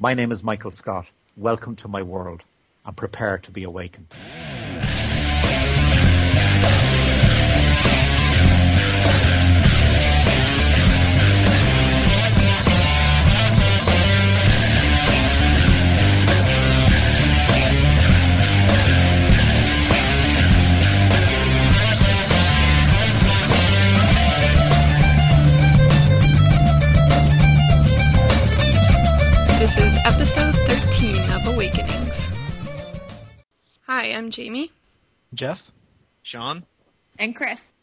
My name is Michael Scott. Welcome to my world and prepare to be awakened. Episode 13 of Awakenings. Hi, I'm Jamie, Jeff? Sean? And Chris.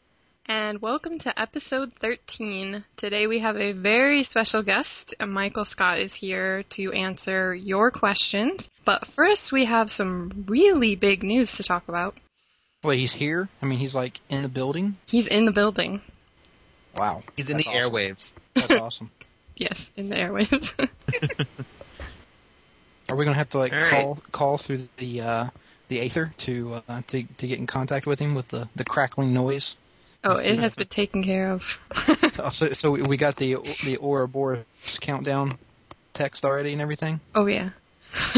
and welcome to episode 13. Today we have a very special guest. Michael Scott is here to answer your questions. But first, we have some really big news to talk about. Wait, he's here? I mean, he's like in the building? He's in the building. Wow. He's in That's the awesome. airwaves. That's awesome. Yes, in the airwaves. Are we gonna have to like All right. call call through the uh, the aether to uh, to to get in contact with him with the, the crackling noise? oh, it has been taken care of. So, so, so we- we got the the Ouroboros countdown text already and everything. oh, yeah.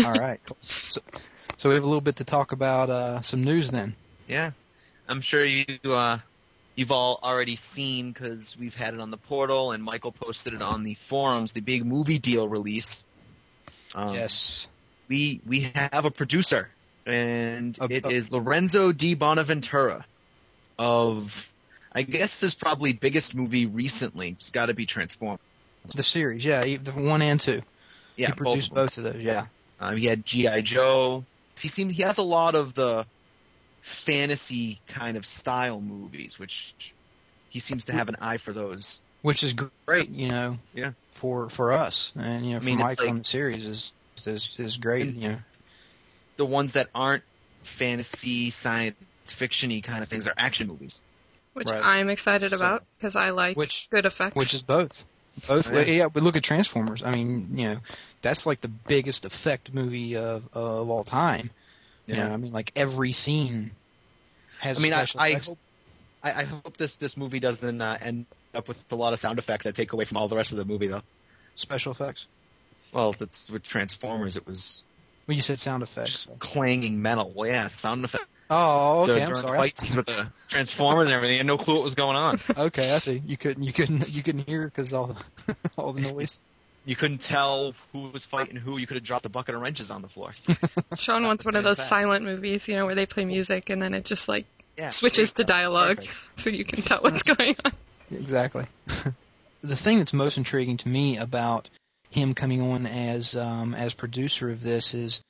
All right. So, so we have a little bit to talk about uh, some news then. Yeah. I'm sure you, uh, you've all already seen because we've had it on the portal and Michael posted it on the forums, the big movie deal release. Um, yes. We, we have a producer and it a- is Lorenzo Di Bonaventura of, I guess his probably biggest movie recently. It's gotta be Transformers. The series, yeah, the one and two. Yeah, he produced both. both of those. Yeah. Um, he had GI Joe. He seemed he has a lot of the fantasy kind of style movies, which he seems to have an eye for those. Which is great, you know. Yeah. For for us, and you know, I for mean, it's Michael like- and the series is is is great. And- You know. The ones that aren't fantasy, science fictiony kind of things are action movies. Which Right. I'm excited So- about because I like Which- good effects. Which is both. Both. Oh, yeah. Yeah. yeah, but look at Transformers. I mean, you know, that's like the biggest effect movie of of all time. You Yeah. know, I mean, like every scene has. I mean, I, special I effects. hope I, I hope this this movie doesn't uh, end up with a lot of sound effects that take away from all the rest of the movie, though. special effects. Well, that's with Transformers. It was Well, you said sound effects. just clanging metal. Well, yeah, sound effects. Oh, okay. during I'm the sorry. fight scenes with the Transformers and everything. I had no clue what was going on. Okay, I see. You couldn't you couldn't you couldn't hear because all the all the noise. You couldn't tell who was fighting who. You could have dropped a bucket of wrenches on the floor. Sean wants one of those fact. silent movies, you know, where they play music and then it just like Yeah, switches to dialogue Perfect. so you can tell what's going on. Exactly. the thing that's most intriguing to me about him coming on as um, as producer of this is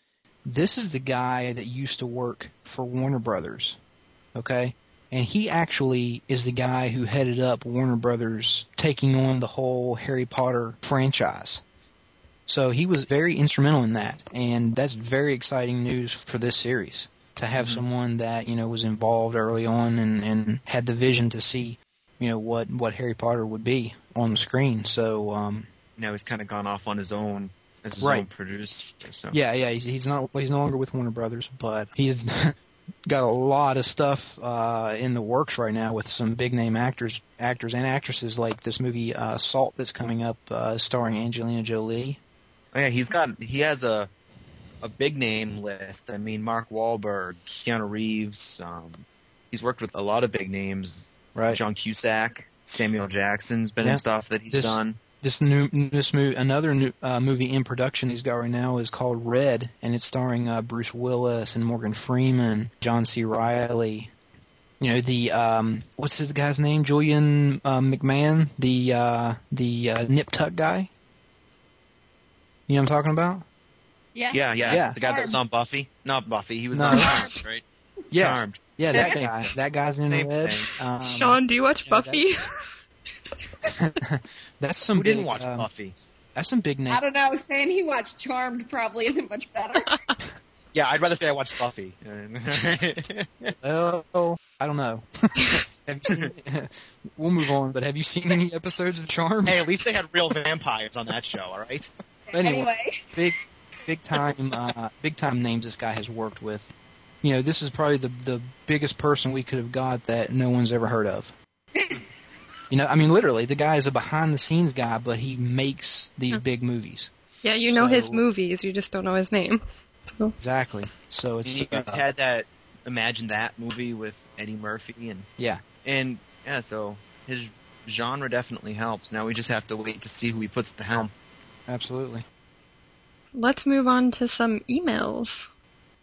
this is the guy that used to work for Warner Brothers, okay? And he actually is the guy who headed up Warner Brothers taking on the whole Harry Potter franchise. So he was very instrumental in that, and that's very exciting news for this series to have Mhm. someone that you know was involved early on and, and had the vision to see you know what what Harry Potter would be on the screen. So um, Now he's kind of gone off on his own as his Right. own producer. So yeah, yeah, he's, he's not he's no longer with Warner Brothers, but he's got a lot of stuff uh, in the works right now with some big name actors actors and actresses like this movie uh, Salt that's coming up uh, starring Angelina Jolie. Oh, yeah, he's got he has a a big name list. I mean, Mark Wahlberg, Keanu Reeves. Um, he's worked with a lot of big names. Right. John Cusack, Samuel Jackson's been Yeah. in stuff that he's This- done. This new this movie, another new uh, movie in production he's got right now is called Red, and it's starring uh, Bruce Willis and Morgan Freeman, John C. Reilly. You know the um, what's his guy's name? Julian uh, McMahon, the uh, the uh, Nip Tuck guy. You know what I'm talking about? Yeah. Yeah, yeah, Yeah. The guy that was on Buffy, not Buffy. He was No. on Charmed, right? Yes. Charmed. Yeah, that guy. That guy's in Same Red. Um, Sean, do you watch yeah, Buffy? that's some Who didn't big, watch um, Buffy? That's some big name. I don't know. Saying he watched Charmed probably isn't much better. Yeah, I'd rather say I watched Buffy. Oh, I don't know. have you seen, we'll move on, but have you seen any episodes of Charmed? hey, at least they had real vampires on that show. All right. Anyway. anyway. big, big time, uh, big time names this guy has worked with. You know, this is probably the the biggest person we could have got that no one's ever heard of. You know, I mean, literally, the guy is a behind the scenes guy, but he makes these big movies. Yeah, you know his movies, you just don't know his name. So, Exactly. So it's You uh, had that Imagine That movie with Eddie Murphy and yeah, and yeah, so his genre definitely helps. Now we just have to wait to see who he puts at the helm. absolutely. let's move on to some emails.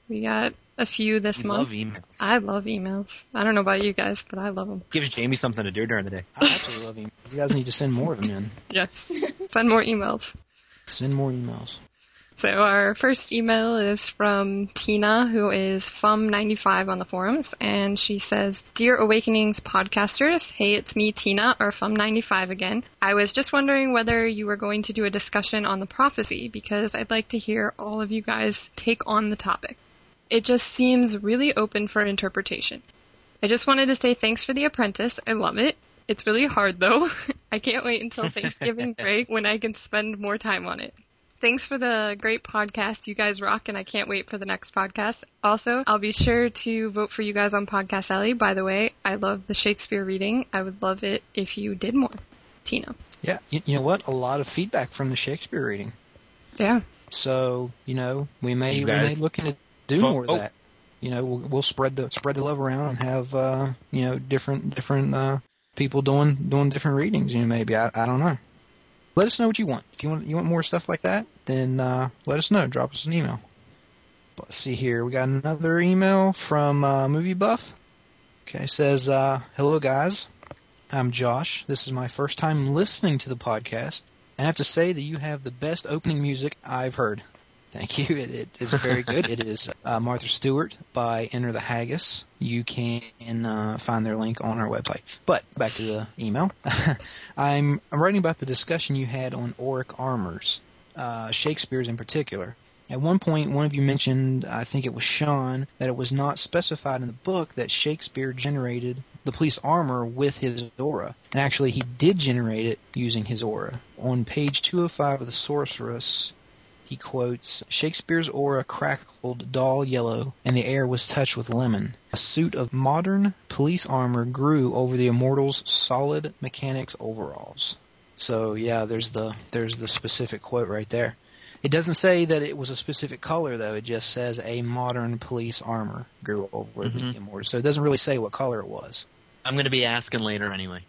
We got a few this We month. love emails. I love emails. I don't know about you guys, but I love them. Gives Jamie something to do during the day. I absolutely love him. You guys need to send more of them in. Yes. Send more emails. Send more emails. So our first email is from Tina, who is FUM95 on the forums, and she says, Dear Awakenings podcasters, hey, it's me, Tina, or FUM95 again. I was just wondering whether you were going to do a discussion on the prophecy, because I'd like to hear all of you guys take on the topic. It just seems really open for interpretation. I just wanted to say thanks for The Apprentice. I love it. It's really hard though. I can't wait until Thanksgiving break when I can spend more time on it. Thanks for the great podcast. You guys rock, and I can't wait for the next podcast. Also, I'll be sure to vote for you guys on Podcast Alley. By the way, I love the Shakespeare reading. I would love it if you did more. Tina. Yeah, you, you know what? A lot of feedback from the Shakespeare reading. Yeah. So you know, we may You we may look into do vote- more of vote. that. You know, we'll, we'll spread the spread the love around and have uh, you know different different uh, people doing doing different readings. You know, maybe I I don't know. Let us know what you want. If you want you want more stuff like that, then uh, let us know. Drop us an email. Let's see here. We got another email from uh, Movie Buff. Okay, it says, uh, "Hello guys, I'm Josh. This is my first time listening to the podcast, and I have to say that you have the best opening music I've heard. Thank you. It, it is very good. it is uh, Martha Stewart by Enter the Haggis. You can uh, find their link on our website. But back to the email. I'm, I'm writing about the discussion you had on auric armors, uh, Shakespeare's in particular. At one point, one of you mentioned, I think it was Sean, that it was not specified in the book that Shakespeare generated the police armor with his aura. And actually, he did generate it using his aura. On page 205 of The Sorceress, he quotes, Shakespeare's aura crackled dull yellow, and the air was touched with lemon. A suit of modern police armor grew over the immortal's solid mechanics overalls. So yeah, there's the there's the specific quote right there. It doesn't say that it was a specific color though. It just says a modern police armor grew over the Mhm. immortal. So it doesn't really say what color it was. I'm going to be asking later anyway.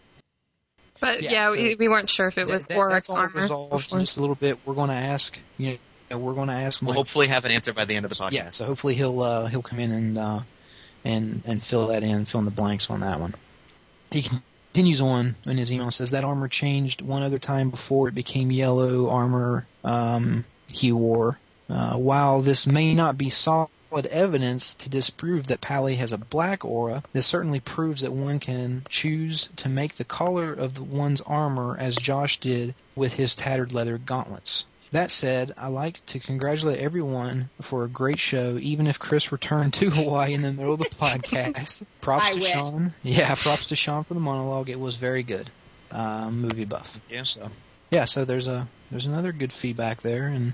But Yeah, yeah, so- we, we weren't sure if it was That- auric that's all armor. resolved before. just a little bit. We're going to ask. You know, we're going to ask. We'll hopefully have an answer by the end of the podcast. Yeah, so hopefully he'll uh, he'll come in and uh, and and fill that in, fill in the blanks on that one. He continues on in his email and says that armor changed one other time before it became yellow armor um, he wore. Uh, while this may not be solid evidence to disprove that Pally has a black aura, this certainly proves that one can choose to make the color of one's armor as Josh did with his tattered leather gauntlets. That said, I like to congratulate everyone for a great show, even if Chris returned to Hawaii in the middle of the podcast. Props I to wish. Sean. Yeah, props to Sean for the monologue. It was very good. Um, movie buff. Yeah. So yeah, so there's a there's another good feedback there, and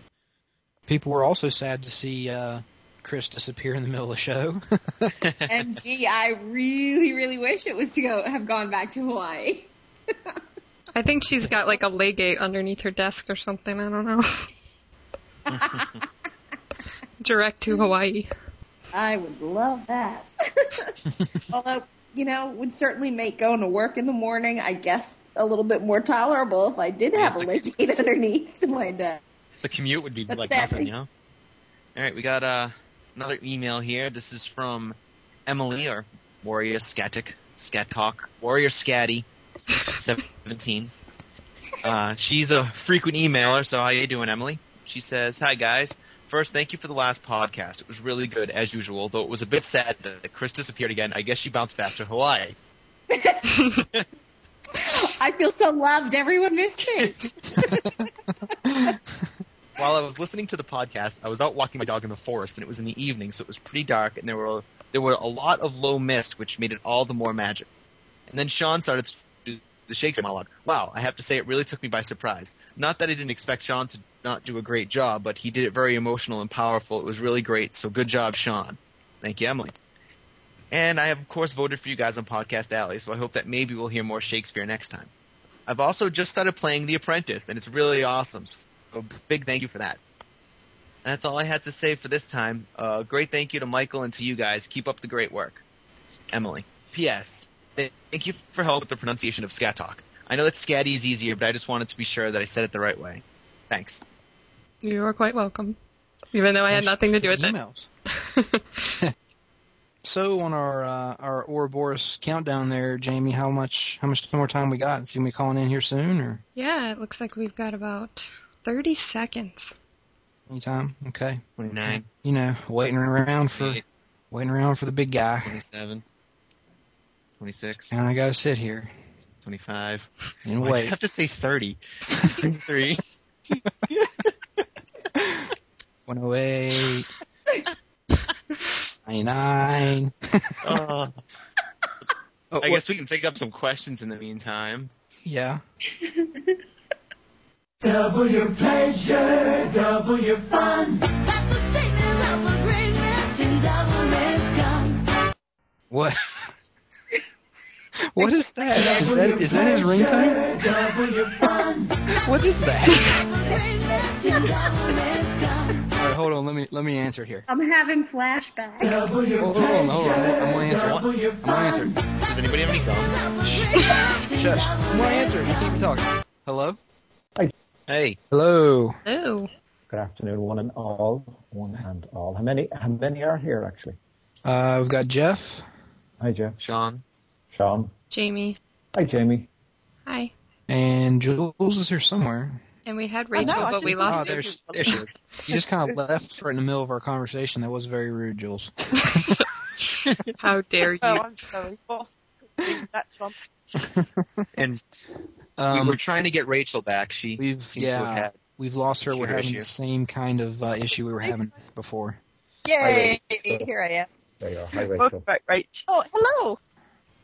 people were also sad to see uh, Chris disappear in the middle of the show. MG, I really, really wish it was to go have gone back to Hawaii. I think she's got like a leygate underneath her desk or something. I don't know. Direct to Hawaii. I would love that. Although, you know, would certainly make going to work in the morning, I guess, a little bit more tolerable if I did have a leygate late underneath my desk. The commute would be But like sadly- nothing, you know? Alright, we got uh, another email here. This is from Emily, or Warrior Scatic, Scathach, Warrior Scatty, 17. Uh, she's a frequent emailer, so how you doing, Emily? She says, Hi guys. First, thank you for the last podcast. It was really good, as usual, though it was a bit sad that Chris disappeared again. I guess she bounced back to Hawaii. I feel so loved. Everyone missed me. While I was listening to the podcast, I was out walking my dog in the forest, and it was in the evening, so it was pretty dark, and there were there were a lot of low mist, which made it all the more magic. And then Sean started the Shakespeare monologue. Wow, I have to say it really took me by surprise. Not that I didn't expect Sean to not do a great job, but he did it very emotional and powerful. It was really great, so good job, Sean. Thank you, Emily. And I have, of course, voted for you guys on Podcast Alley, so I hope that maybe we'll hear more Shakespeare next time. I've also just started playing The Apprentice, and it's really awesome. a big thank you for that. And that's all I had to say for this time. Uh, great thank you to Michael and to you guys. Keep up the great work. Emily. P.S. Thank you for help with the pronunciation of Scathach. I know that Scatty is easier, but I just wanted to be sure that I said it the right way. Thanks. You are quite welcome. Even though I had nothing to do with emails. it. so on our uh, our Ouroboros countdown there, Jamie, how much how much more time we got? Is he gonna be calling in here soon or yeah, it looks like we've got about thirty seconds. anytime? Okay. Twenty nine. You know, waiting around for waiting around for the big guy. 27. 26. And I gotta sit here 25. and Why do you have to say 30? 33. 108. 99. Uh, Oh, I what- guess we can take up some questions in the meantime. Yeah. Double your pleasure, double your fun. That's the statement of a great man in double gun. What? What is that? Is that is that his ringtone? Double your. What is that? Great man in double gun. All right, hold on. Let me let me answer it here. I'm having flashbacks. Double Hold on, hold on. I'm gonna answer. Double your I'm gonna answer. Does anybody have any gum? Shush. I'm gonna answer. You keep talking. Hello. Hi. Hey. Hello. Oh, Good afternoon, one and all. One and all. How many? How many are here actually? Uh, we've got Jeff Hi, Jeff. Sean. Sean. Jamie. Hi, Jamie. Hi. and Jules is here somewhere. And we had I know, Rachel, but we just- Oh, lost her. there's there she. You just kind of left right in the middle of our conversation. That was very rude, Jules. How dare you? Oh, I'm sorry, boss. That one. And Um, we were trying to get Rachel back. She we've seems to have yeah, had. we've lost her. We're computer having the same kind of uh, issue we were having before. Yay! Here I am. There you are. Hi, Welcome Rachel. back, Rach. Oh, hello.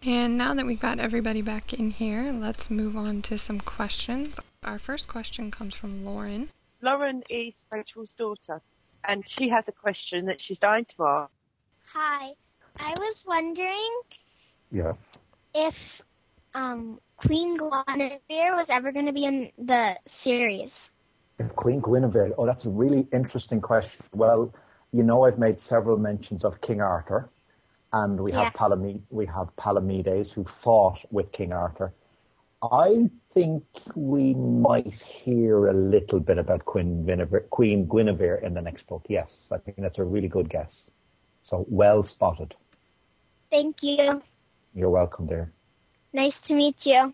And now that we've got everybody back in here, let's move on to some questions. Our first question comes from Lauren. Lauren is Rachel's daughter, and she has a question that she's dying to ask. Hi. I was wondering Yes. if um, Queen Guinevere was ever going to be in the series. If Queen Guinevere. Oh, that's a really interesting question. Well, you know, I've made several mentions of King Arthur, and we have Yeah. Palame- we have Palamedes who fought with King Arthur. I think we might hear a little bit about Queen Guinevere, Queen Guinevere in the next book. Yes, I think that's a really good guess. So well spotted. Thank you. You're welcome there, Nice to meet you.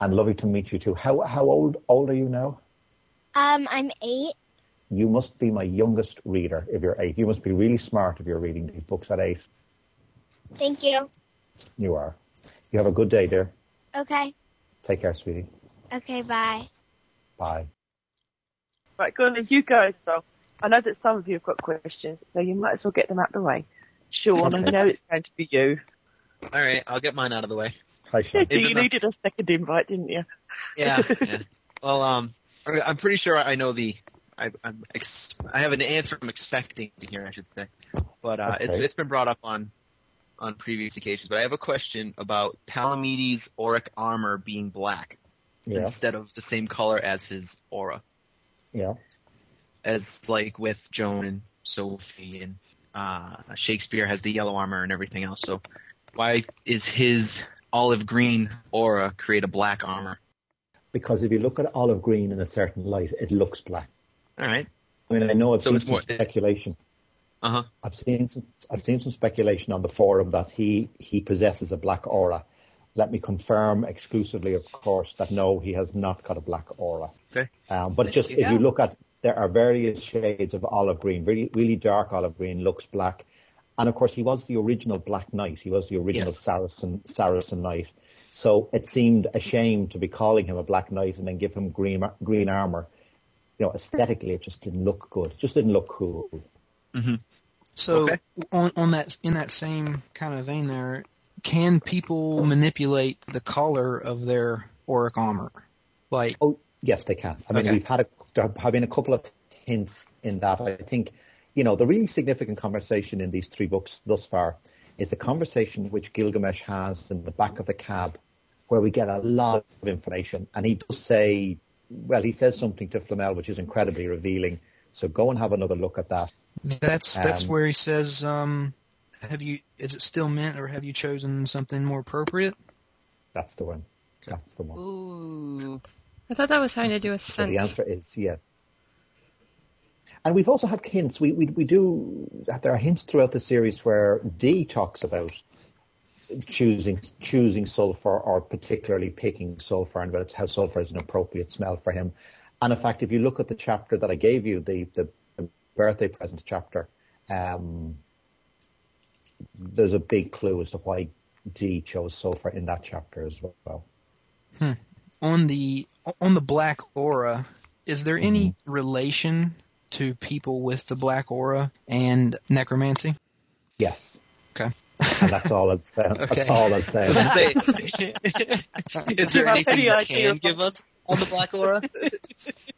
and lovely to meet you too. How how old old are you now? Um, I'm eight. You must be my youngest reader if you're eight. You must be really smart if you're reading these books at eight. Thank you. You are. You have a good day, dear. Okay. Take care, sweetie. Okay, bye. Bye. Right, go on, you go as well. I know that some of you have got questions, so you might as well get them out of the way. Sean, I know it's going to be you. All right, I'll get mine out of the way. Hi, Sean. you though- needed a second invite, didn't you? Yeah. yeah. Well, um, I- I'm pretty sure I know the. I, I'm ex- I have an answer I'm expecting to hear, I should say, but uh, it's it's been brought up on on previous occasions. But I have a question about Palamedes' auric armor being black Yeah, instead of the same color as his aura, yeah. as like with Joan and Sophie and uh, Shakespeare has the yellow armor and everything else. So why is his olive green aura create a black armor? Because if you look at olive green in a certain light, it looks black. All right. I mean, I know I've So it's more- speculation. Uh huh. I've seen some, I've seen some speculation on the forum that he he possesses a black aura. Let me confirm exclusively, of course, that no, he has not got a black aura. Okay. Um, but just you if you look at, there are various shades of olive green. Really, really dark olive green looks black, and of course, he was the original Black Knight. He was the original Yes. Saracen Saracen Knight. So it seemed a shame to be calling him a Black Knight and then give him green green armor. You know, aesthetically, it just didn't look good. It just didn't look cool. So Okay. on on that in that same kind of vein, there can people manipulate the color of their auric armor? Like, Oh, yes, they can. I mean, Okay. we've had a, there have been a couple of hints in that. I think, you know, the really significant conversation in these three books thus far is the conversation which Gilgamesh has in the back of the cab, where we get a lot of information. And he does say well, he says something to Flamel which is incredibly revealing. So go and have another look at that. That's that's Um, where he says, um, "Have you? Is it still mint, or have you chosen something more appropriate?" That's the one. That's the one. Ooh. I thought that was having to do with So sense. the answer is yes. And we've also had hints. We, we we do. There are hints throughout the series where Dee talks about choosing choosing sulfur or particularly picking sulfur and about how sulfur is an appropriate smell for him. And in fact, if you look at the chapter that I gave you, the the, the birthday present chapter, um, there's a big clue as to why Dee chose sulfur in that chapter as well. On the on the black aura, is there any Mm-hmm. relation to people with the black aura and necromancy? Yes. Okay. And that's all I'd say. Okay. That's all I'd say. I was gonna say, is there anything any you can give us on the Black Aura?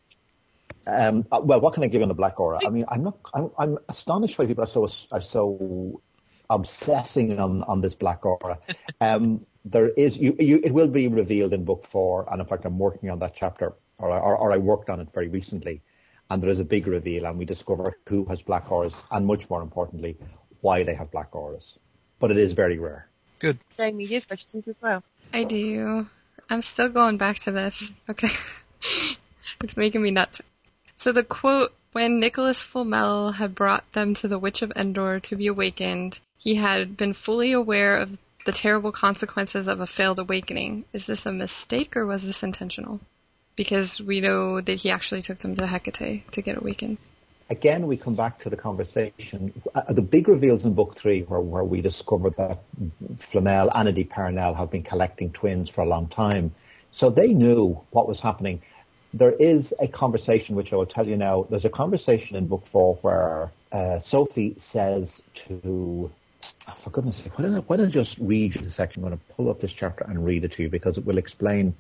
Um, uh, well, what can I give on the Black Aura? I mean, I'm not. I'm, I'm astonished why people are so are so obsessing on on this Black Aura. Um, there is you, you. It will be revealed in book four, and in fact, I'm working on that chapter, or I- or, or I worked on it very recently. And there is a big reveal, and we discover who has black auras, and much more importantly, why they have black auras. But it is very rare. Good. Jamie, you have questions as well. I do. I'm still going back to this. Okay. it's making me nuts. So the quote, when Nicholas Flamel had brought them to the Witch of Endor to be awakened, he had been fully aware of the terrible consequences of a failed awakening. Is this a mistake or was this intentional? Because we know that he actually took them to Hecate to get awakened. again, we come back to the conversation. Uh, the big reveals in book three, where, where we discover that Flamel and Eddie Parnell have been collecting twins for a long time. So they knew what was happening. There is a conversation, which I will tell you now. There's a conversation in book four where uh, Sophie says to, oh, for goodness sake, why don't, I, why don't I just read the section? I'm going to pull up this chapter and read it to you because it will explain.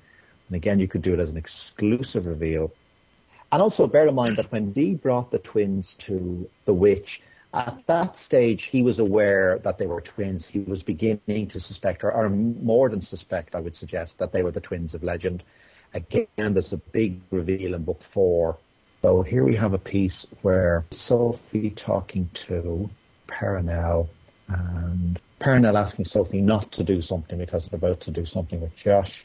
And again, you could do it as an exclusive reveal. And also bear in mind that when Dee brought the twins to the witch, at that stage he was aware that they were twins. He was beginning to suspect, or, or more than suspect, I would suggest, that they were the twins of legend. Again, there's a big reveal in book four. So here we have a piece where Sophie talking to Perenelle and Perenelle asking Sophie not to do something because they're about to do something with Josh.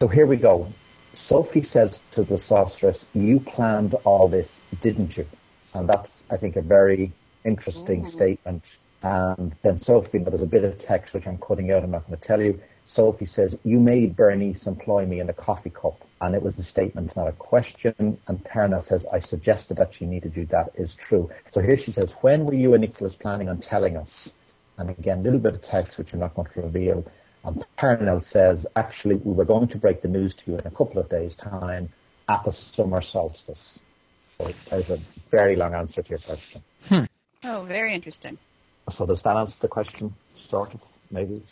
So here we go. Sophie says to the sorceress, you planned all this, didn't you? And that's, I think, a very interesting mm. statement. And then Sophie, there's a bit of text which I'm cutting out, I'm not going to tell you. Sophie says, you made Bernice employ me in a coffee cup. And it was a statement, not a question. And Perenelle says, I suggested that she needed you. That is true. So here she says, when were you and Nicholas planning on telling us? And again, a little bit of text which I'm not going to reveal. And Perenelle says, actually, we were going to break the news to you in a couple of days' time at the summer solstice. So there's a very long answer to your question. Hmm. Oh, very interesting. So does that answer the question? Sort of, maybe.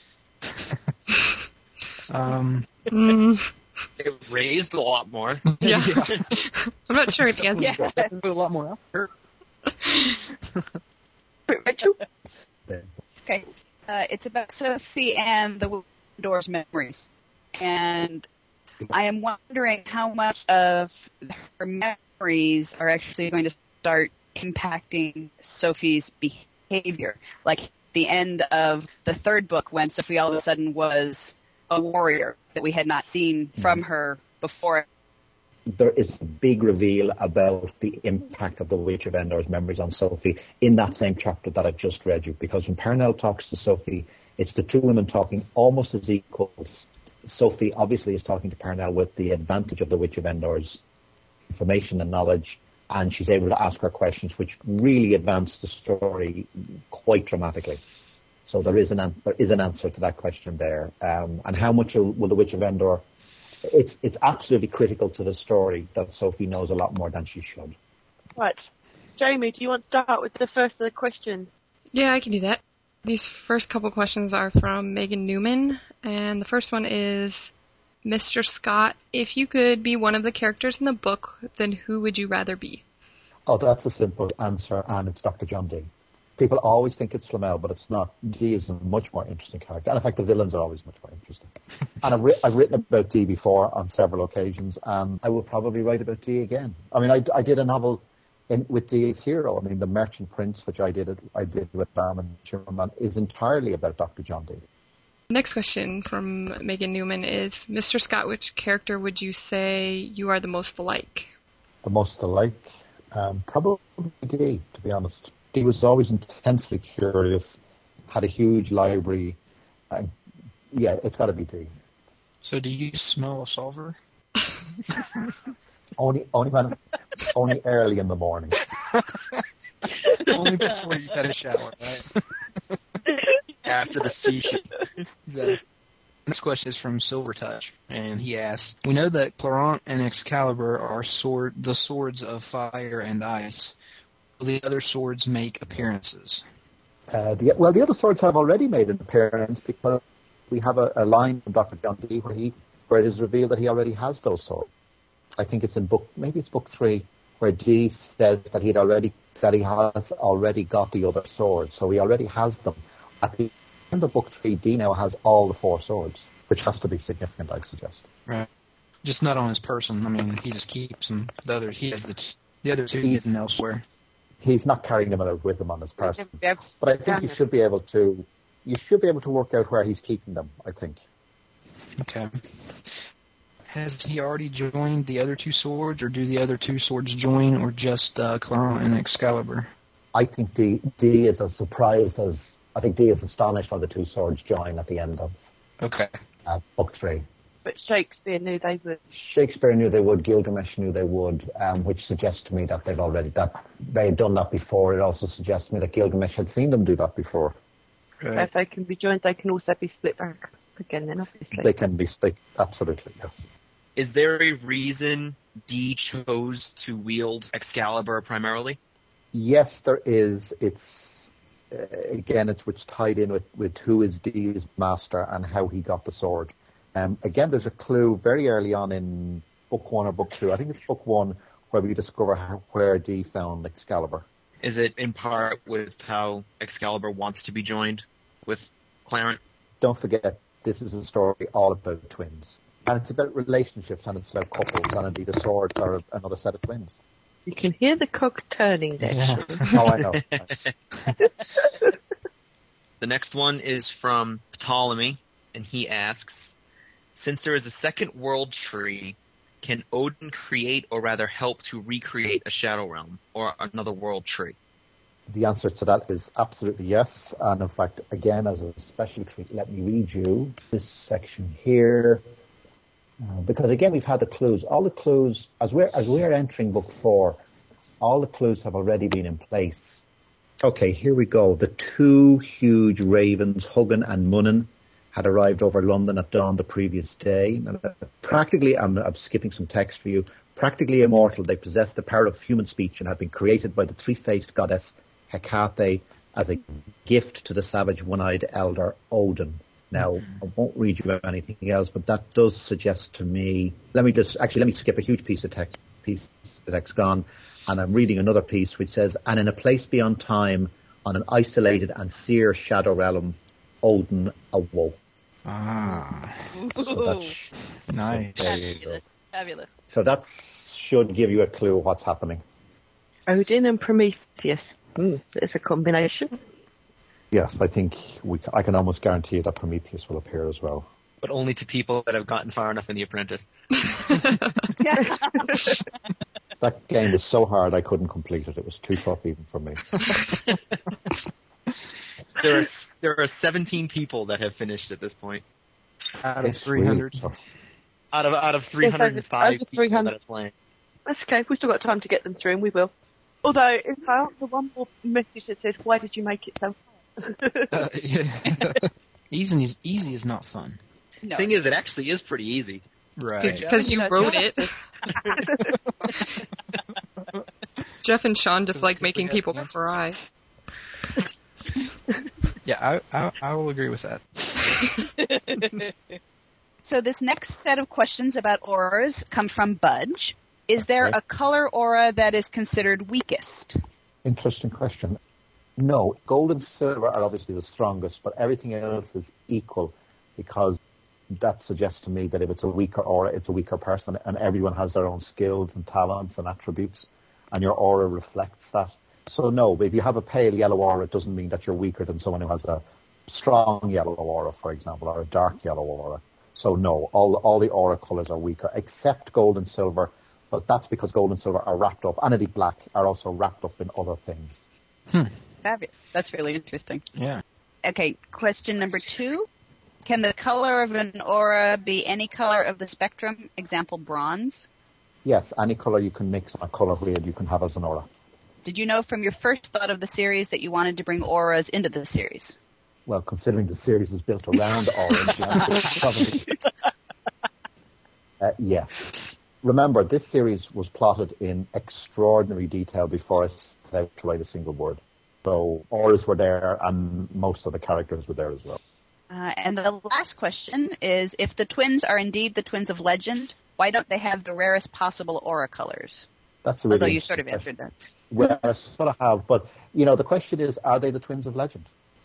Um, Mm, It raised a lot more. yeah. I'm not sure if the answer. Yeah. put a lot more out there. Okay. Uh, it's about Sophie and the Doors memories. And I am wondering how much of her memories are actually going to start impacting Sophie's behavior. Like the end of the third book when Sophie all of a sudden was a warrior that we had not seen from mm-hmm. her before. There is a big reveal about the impact of the Witch of Endor's memories on Sophie in that same chapter that I've just read you. Because when Perenelle talks to Sophie, it's the two women talking almost as equals. Sophie obviously is talking to Perenelle with the advantage of the Witch of Endor's information and knowledge, and she's able to ask her questions, which really advance the story quite dramatically. So there is an an- there is an answer to that question there. Um, and how much will, will the Witch of Endor? It's it's absolutely critical to the story that Sophie knows a lot more than she should. Right. Jamie, do you want to start with the first of the questions? Yeah, I can do that. These first couple questions are from Megan Newman, and the first one is Mr. Scott, if you could be one of the characters in the book, then who would you rather be? Oh, that's a simple answer, and it's Dr. John Dee. People always think it's Flamel, but it's not. Dee is a much more interesting character. And in fact, the villains are always much more interesting. and I've, ri- I've written about Dee before on several occasions, and I will probably write about Dee again. I mean, I, I did a novel in, with Dee as hero. I mean, The Merchant Prince, which I did it, I did with Armin Shimerman, is entirely about Dr. John Dee. Next question from Megan Newman is Mr. Scott, which character would you say you are the most alike? The most alike, um, probably Dee, to be honest. Dee was always intensely curious, had a huge library. And yeah, it's got to be Dee. So do you smell a sulfur? Only, only when, only early in the morning. Only before you've had a shower, right? After the sushi. Exactly. Next question is from Silver Touch, and he asks, "We know that Clarent and Excalibur are sword, the swords of fire and ice. The other swords make appearances?" Uh, the, well, the other swords have already made an appearance because we have a, a line from Dr. John Dee where he, where it is revealed that he already has those swords. I think it's in book, maybe it's book three, where Dee says that he'd already, that he has already got the other swords, so he already has them. At the end of book three, Dee now has all the four swords, which has to be significant, I suggest. Right. Just not on his person. I mean, he just keeps them. The other, he has the t- the other two He's- hidden elsewhere. He's not carrying them with him on his person. Yeah, But I think you should be able to, you should be able to work out where he's keeping them, I think. Okay. Has he already joined the other two swords, or do the other two swords join, or just uh, Clarent and Excalibur? I think D, Dee is as surprised as, I think Dee is astonished by the two swords join at the end of Okay. uh, book three. But Shakespeare knew they would. Shakespeare knew they would, Gilgamesh knew they would, um, which suggests to me that they've already, that they had done that before. It also suggests to me that Gilgamesh had seen them do that before. So if they can be joined, they can also be split back again. Then obviously. They can be, they, absolutely, yes. Is there a reason Dee chose to wield Excalibur primarily? Yes, there is. It's, uh, again, it's which tied in with, with who is Dee's master and how he got the sword. Um, again, there's a clue very early on in book one or book two. I think it's book one where we discover how, where Dee found Excalibur. Is it in part with how Excalibur wants to be joined with Clarent? Don't forget, this is a story all about twins. And it's about relationships and it's about couples and indeed the swords are another set of twins. You can hear the cogs turning there. Yeah. Oh, I know. The next one is from Ptolemy, and he asks, since there is a second world tree, can Odin create or rather help to recreate a shadow realm or another world tree? The answer to that is absolutely yes. And in fact, again, as a special treat, let me read you this section here. Uh, because again, we've had the clues. All the clues, as we're, as we're entering book four, all the clues have already been in place. Okay, here we go. The two huge ravens, Hugin and Munin, had arrived over London at dawn the previous day. Now, Practically, I'm, I'm skipping some text for you. Practically immortal, they possessed the power of human speech and had been created by the three-faced goddess Hecate as a gift to the savage one-eyed elder Odin. Now, I won't read you anything else, but that does suggest to me. Let me just actually let me skip a huge piece of text. Piece of text gone, and I'm reading another piece which says, "And in a place beyond time, on an isolated and sear shadow realm, Odin awoke." Ah, So that's nice. so there you go. Fabulous. Fabulous. So that should give you a clue what's happening. Odin and Prometheus. Hmm, there's a combination. Yes, I think we. I can almost guarantee that Prometheus will appear as well. But only to people that have gotten far enough in The Apprentice. That game was so hard I couldn't complete it. It was too tough even for me. There are there are 17 people that have finished at this point Out of 300. out of out of Yes, over- 305 over people that are playing. That's okay. We've still got time to get them through, and we will. Although, if I answer one more message that says, "Why did you make it so hard?" Uh, yeah. easy, is, easy is not fun. No. Thing is, it actually is pretty easy. Right. Because you wrote it. Jeff and Sean just like making people cry. Yeah, I, I I will agree with that. So this next set of questions about auras come from Budge. Is there Okay. a color aura that is considered weakest? Interesting question. No, gold and silver are obviously the strongest, but everything else is equal because that suggests to me that if it's a weaker aura, it's a weaker person, and everyone has their own skills and talents and attributes, and your aura reflects that. So no, but if you have a pale yellow aura, it doesn't mean that you're weaker than someone who has a strong yellow aura, for example, or a dark yellow aura. So no, all all the aura colors are weaker, except gold and silver, but that's because gold and silver are wrapped up, and indeed black are also wrapped up in other things. Hmm. Fabulous. That's really interesting. Yeah. Okay, question number two. Can the color of an aura be any color of the spectrum? Example, bronze. Yes, any color you can mix on a color wheel you can have as an aura. Did you know from your first thought of the series that you wanted to bring auras into the series? Well, considering the series is built around yes, probably. Uh, yes. Remember, this series was plotted in extraordinary detail before I set out to write a single word. So auras were there, and most of the characters were there as well. Uh, and the last question is, if the twins are indeed the twins of legend, why don't they have the rarest possible aura colors? That's a really Although you sort of answered that. Well, I sort of have, but you know, the question is, are they the twins of legend?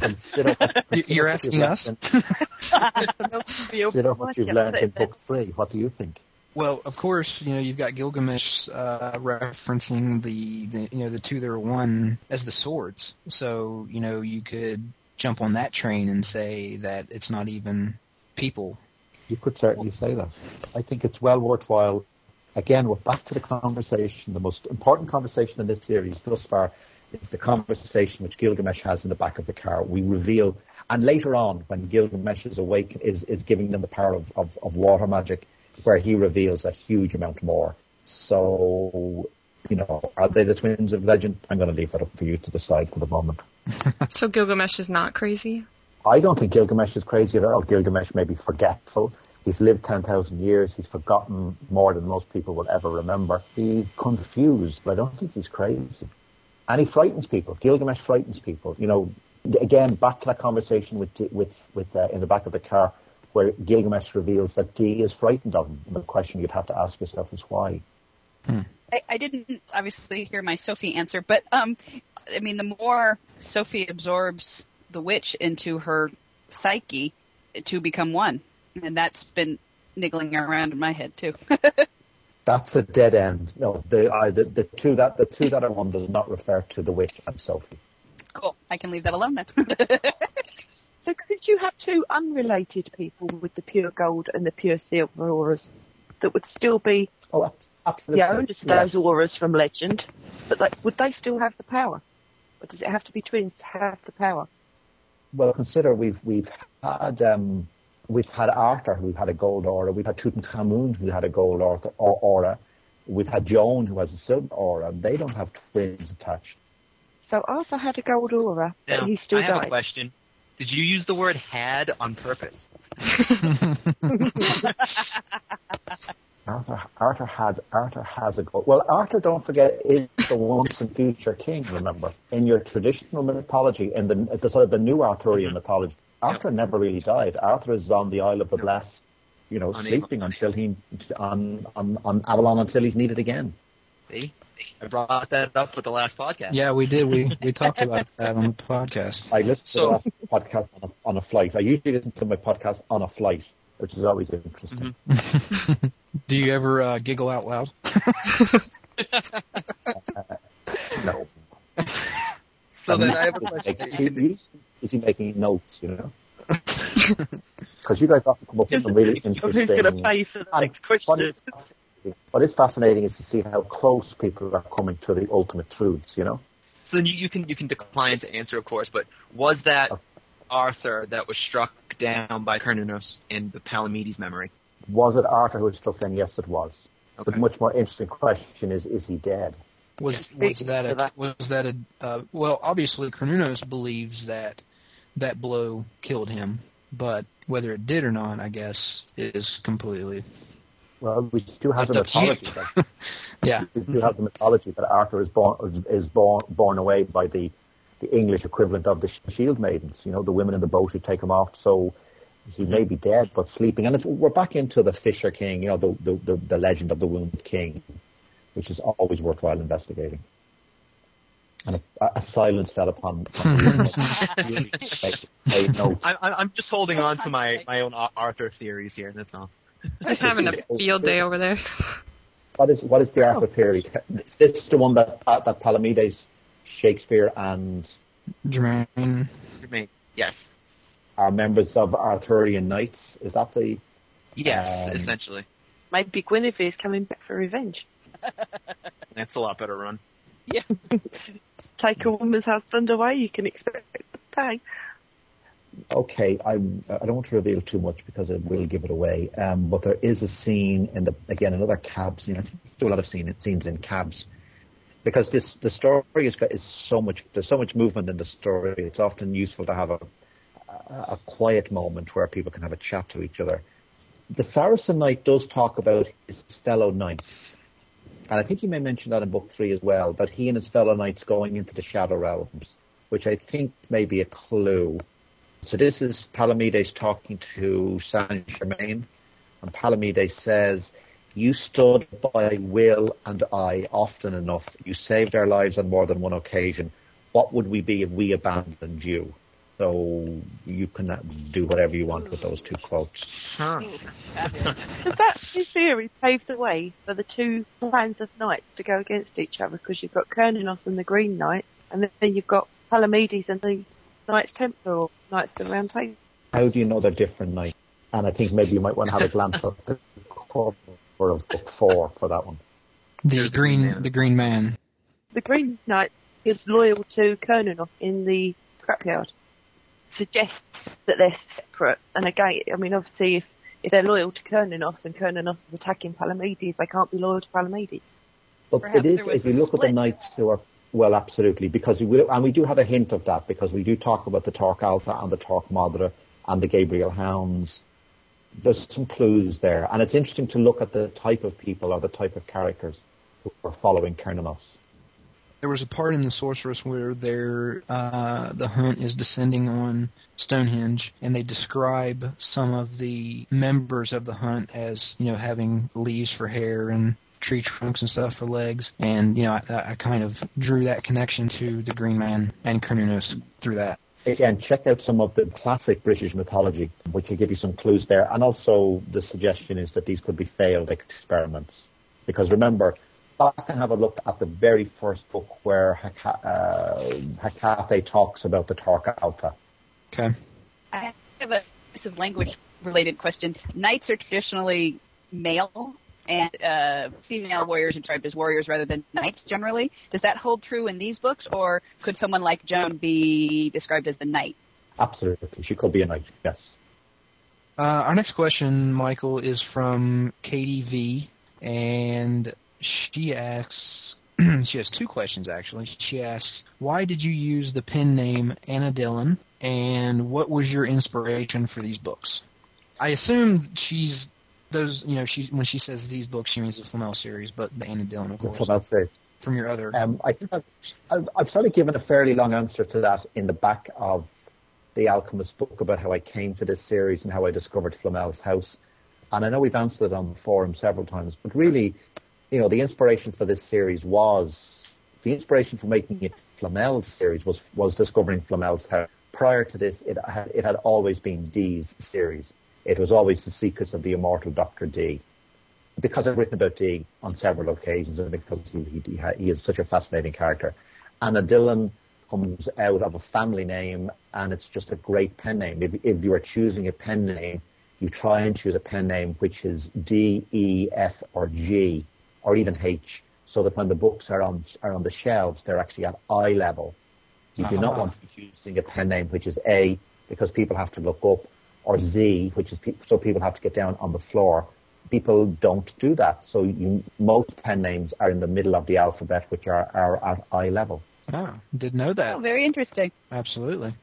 Consider, You- consider You're asking us? learned in- Consider what you've learned in book three. What do you think? Well, of course, you know you've got Gilgamesh uh, referencing the, the you know the two that are one as the swords. So you know you could jump on that train and say that it's not even people. You could certainly say that. I think it's well worthwhile. Again, we're back to the conversation. The most important conversation in this series thus far is the conversation which Gilgamesh has in the back of the car. We reveal, and later on, when Gilgamesh is awake, is, is giving them the power of, of, of water magic, where he reveals a huge amount more. So, you know, are they the twins of legend? I'm going to leave that up for you to decide for the moment. So Gilgamesh is not crazy. I don't think Gilgamesh is crazy at all. Gilgamesh may be forgetful. He's lived 10,000 years. He's forgotten more than most people will ever remember. He's confused, but I don't think he's crazy. And he frightens people. Gilgamesh frightens people. You know, again, back to that conversation with, with, with, uh, in the back of the car where Gilgamesh reveals that Dee is frightened of him. And the question you'd have to ask yourself is why? I, I didn't obviously hear my Sophie answer, but um, I mean, the more Sophie absorbs the witch into her psyche to become one, and that's been niggling around in my head too. That's a dead end. No, the, uh, the, the two that, the two that are one does not refer to the witch and Sophie. cool. I can leave that alone then. So could you have two unrelated people with the pure gold and the pure silver auras that would still be Oh, absolutely. the owners of Yes. those auras from legend, but like, would they still have the power? Or does it have to be twins to have the power? Well, consider we've we've had um, we've had Arthur who had a gold aura. We've had Tutankhamun who had a gold aura. aura. We've had Joan who has a silver aura. They don't have twins attached. So Arthur had a gold aura, but Now, he still I have a question. Did you use the word had on purpose? Arthur Arthur had Arthur has a goal. Well, Arthur, don't forget, is the once and future king. Remember, in your traditional mythology, in the, the sort of the new Arthurian Mhm. mythology, Arthur never really died. Arthur is on the Isle of the No. Blessed, you know, Unable- sleeping until he on on on Avalon until he's needed again. See? I brought that up with the last podcast. Yeah, we did. We we talked about that on the podcast. I listen So- to that podcast on a, on a flight. I usually listen to my podcast on a flight, which is always interesting. Do you ever uh, giggle out loud? No. So then I have a Is he question. making- Is he making notes, you know? Because you guys often come up with some really Who's going interesting... to pay for the and next what question? is What is fascinating is to see how close people are coming to the ultimate truths, you know? So then you, you can you can decline to answer, of course, but was that Arthur that was struck down by Cernunnos in the Palamedes memory? Was it Arthur who was struck down? Yes, it was. Okay. The much more interesting question is, is he dead? Was Yes. was that a was that a uh, well? Obviously, Cernunnos believes that that blow killed him, but whether it did or not, I guess, is completely Well, we do have the Left up to you. mythology. that- yeah. we do have the mythology that Arthur is born is born born away by the the English equivalent of the shield maidens. You know, the women in the boat who take him off. So he may be dead, but sleeping. And it's, we're back into the Fisher King. You know, the, the the the legend of the wounded king, which is always worthwhile investigating. And a, a silence fell upon. upon the Take- take note. I, I- I'm just holding on to my, my own Arthur theories here, that's all. Just having a field day over there. What is what is the Arthur theory? Is this the one that uh, that Palamedes, Shakespeare, and Germain. Germain, Yes. are members of Arthurian Knights? Is that the? Yes, Um, essentially. Maybe Guinevere's coming back for revenge. That's a lot better run. Yeah. Take a woman's husband away, you can expect the pay. Okay, I I don't want to reveal too much because it will give it away. Um, but there is a scene in the again another cab scene. I do a lot of scene scenes in cabs because this the story is is so much there's so much movement in the story. It's often useful to have a a, quiet moment where people can have a chat to each other. The Saracen Knight does talk about his fellow knights, and I think he may mention that in book three as well. That he and his fellow knights going into the Shadow Realms, which I think may be a clue. So this is Palamedes talking to Saint Germain, and Palamedes says, "You stood by Will and I often enough. You saved our lives on more than one occasion. What would we be if we abandoned you?" So you can uh, do whatever you want with those two quotes. Does that new theory pave the way for the two clans of knights to go against each other? Because you've got Cernunnos and the Green Knights, and then you've got Palamedes and the Knights Templar or Knights of the Round Table. How do you know they're different knights? And I think maybe you might want to have a glance at the cover of book four for that one. The There's the green, Green Man. the green man. The Green Knight is loyal to Cernunnos in the scrapyard. Suggests that they're separate, and again, I mean, obviously, if if they're loyal to Cernunnos and Cernunnos is attacking Palamedes, they can't be loyal to Palamedes. But Perhaps it is, if you a look at the knights who are, well, absolutely, because we will, and we do have a hint of that because we do talk about the Torc Allta and the Torc Madra and the Gabriel Hounds. There's some clues there, and it's interesting to look at the type of people or the type of characters who are following Cernunnos. There was a part in the Sorceress where uh, the hunt is descending on Stonehenge, and they describe some of the members of the hunt as, you know, having leaves for hair and tree trunks and stuff for legs. And, you know, I, I kind of drew that connection to the Green Man and Cernunnos through that. Again, check out some of the classic British mythology, which will give you some clues there. And also, the suggestion is that these could be failed experiments. Because remember, back and have a look at the very first book where Heka- uh, Hecate talks about the Torc Allta. Okay. I have a piece of language related question. Knights are traditionally male and uh, female warriors are described as warriors rather than knights generally. Does that hold true in these books or could someone like Joan be described as the knight? Absolutely. She could be a knight, yes. Uh, our next question, Michael, is from Katie V, and she asks. she has two questions actually. She asks, "Why did you use the pen name Anna Dillon, and what was your inspiration for these books?" I assume she's those. You know, she when she says these books, she means the Flamel series, but the Anna Dillon, of course, From outside. from your other. Um, I think I've, I've, I've sort of given a fairly long answer to that in the back of the Alchemist book about how I came to this series and how I discovered Flamel's house. And I know we've answered it on the forum several times, but really, you know, the inspiration for this series was the inspiration for making it Flamel's series was was discovering Flamel's house. Prior to this, it had it had always been Dee's series. It was always the secrets of the immortal Doctor Dee because I've written about Dee on several occasions and because he, he, he, is such a fascinating character. Anna Dillon comes out of a family name and it's just a great pen name. If, if you are choosing a pen name, you try and choose a pen name which is D, E, F, or G, or even H, so that when the books are on, are on the shelves, they're actually at eye level. You do not Ah. want to be choosing a pen name which is A, because people have to look up, or Z, which is pe- so people have to get down on the floor people don't do that. So you, most pen names are in the middle of the alphabet, which are, are at eye level. Ah, didn't know that. Oh, very interesting. Absolutely.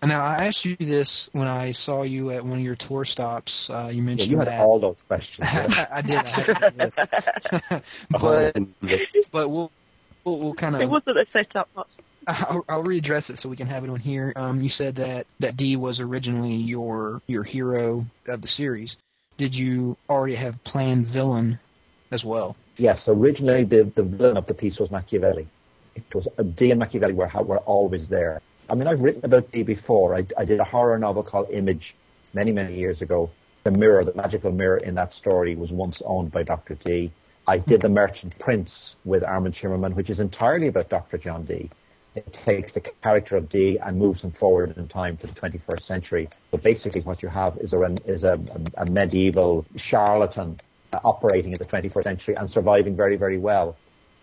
And now I asked you this when I saw you at one of your tour stops. Uh, you Yeah, mentioned you had that. all those questions. yeah. I did. I had this. but but we'll we'll, we'll kind It of wasn't a setup much. I'll, I'll readdress it so we can have it on here. Um, you said that that Dee was originally your your hero of the series. Did you already have planned villain as well? yes, originally the, the villain of the piece was Machiavelli. it was Dee and Machiavelli were were always there. I mean, I've written about Dee before. I, I did a horror novel called Image many many years ago. The mirror, the magical mirror in that story, was once owned by Dr. Dee. I did The Merchant Prince with Armin Shimerman, which is entirely about Dr. John Dee. It takes the character of Dee and moves him forward in time to the 21st century. So basically, what you have is a is a, a medieval charlatan uh, operating in the 21st century and surviving very very well.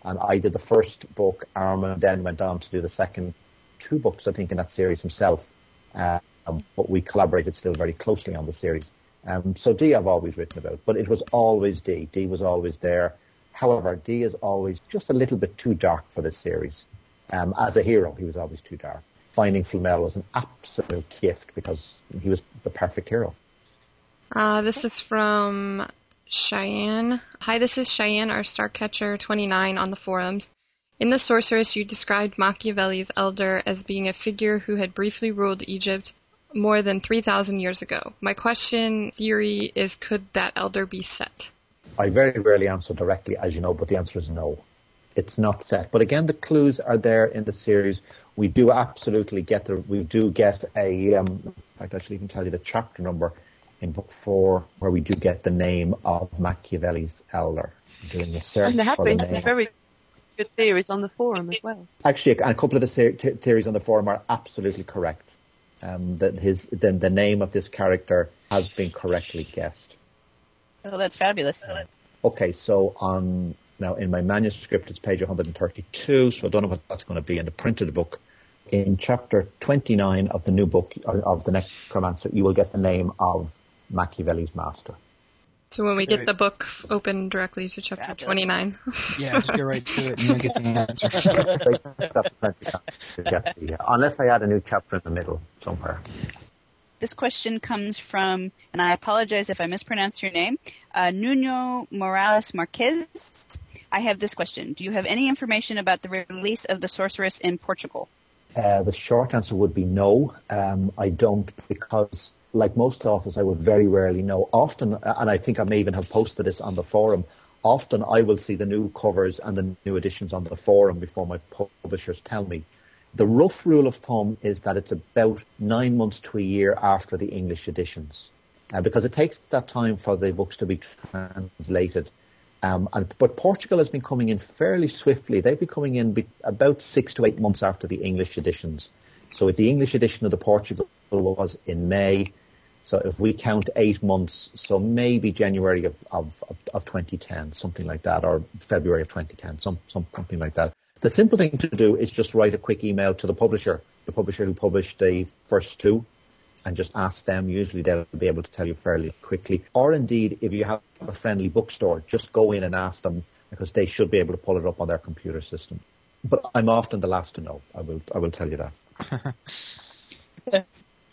And I did the first book. Armin then went on to do the second two books, I think, in that series himself. Uh, but we collaborated still very closely on the series. Um, so Dee I've always written about, but it was always Dee. Dee was always there. However, Dee is always just a little bit too dark for this series. Um, as a hero, he was always too dark. Finding Flamel was an absolute gift because he was the perfect hero. Uh, this is from Cheyenne. Hi, this is Cheyenne, our Starcatcher29 on the forums. In The Sorceress, you described Machiavelli's elder as being a figure who had briefly ruled Egypt more than 3,000 years ago. My question theory is could that elder be set? I very rarely answer directly, as you know, but the answer is no. It's not set. But again, the clues are there in the series. We do absolutely get the, we do get a, um, in fact, I should even tell you the chapter number in book four, where we do get the name of Machiavelli's elder. Doing a search And there have been the some very good theories on the forum as well. Actually, a couple of the ser- t- theories on the forum are absolutely correct. Um, that his the, the name of this character has been correctly guessed. Oh, that's fabulous. Okay, so on now in my manuscript it's page 132, so I don't know what that's going to be in the printed book. In chapter 29 of the new book uh, of the Necromancer, you will get the name of Machiavelli's master. So when we get the book open directly to chapter Fabulous. 29. Yeah, just go right to it and you'll get the answer. yeah, unless I add a new chapter in the middle somewhere. This question comes from, and I apologize if I mispronounce your name, uh, Nuno Morales Marquez. I have this question. Do you have any information about the release of The Sorceress in Portugal? Uh, the short answer would be no. Um, I don't because, like most authors, I would very rarely know. Often, and I think I may even have posted this on the forum. Often, I will see the new covers and the new editions on the forum before my publishers tell me. The rough rule of thumb is that it's about nine months to a year after the English editions, uh, because it takes that time for the books to be translated. Um, and, but Portugal has been coming in fairly swiftly. They've been coming in be, about six to eight months after the English editions. So if the English edition of the Portugal was in May, so if we count eight months, so maybe January of, of, of, of 2010, something like that, or February of 2010, some, some, something like that. The simple thing to do is just write a quick email to the publisher, the publisher who published the first two, and just ask them. Usually they'll be able to tell you fairly quickly. Or indeed, if you have a friendly bookstore, just go in and ask them because they should be able to pull it up on their computer system. But I'm often the last to know. I will, I will tell you that.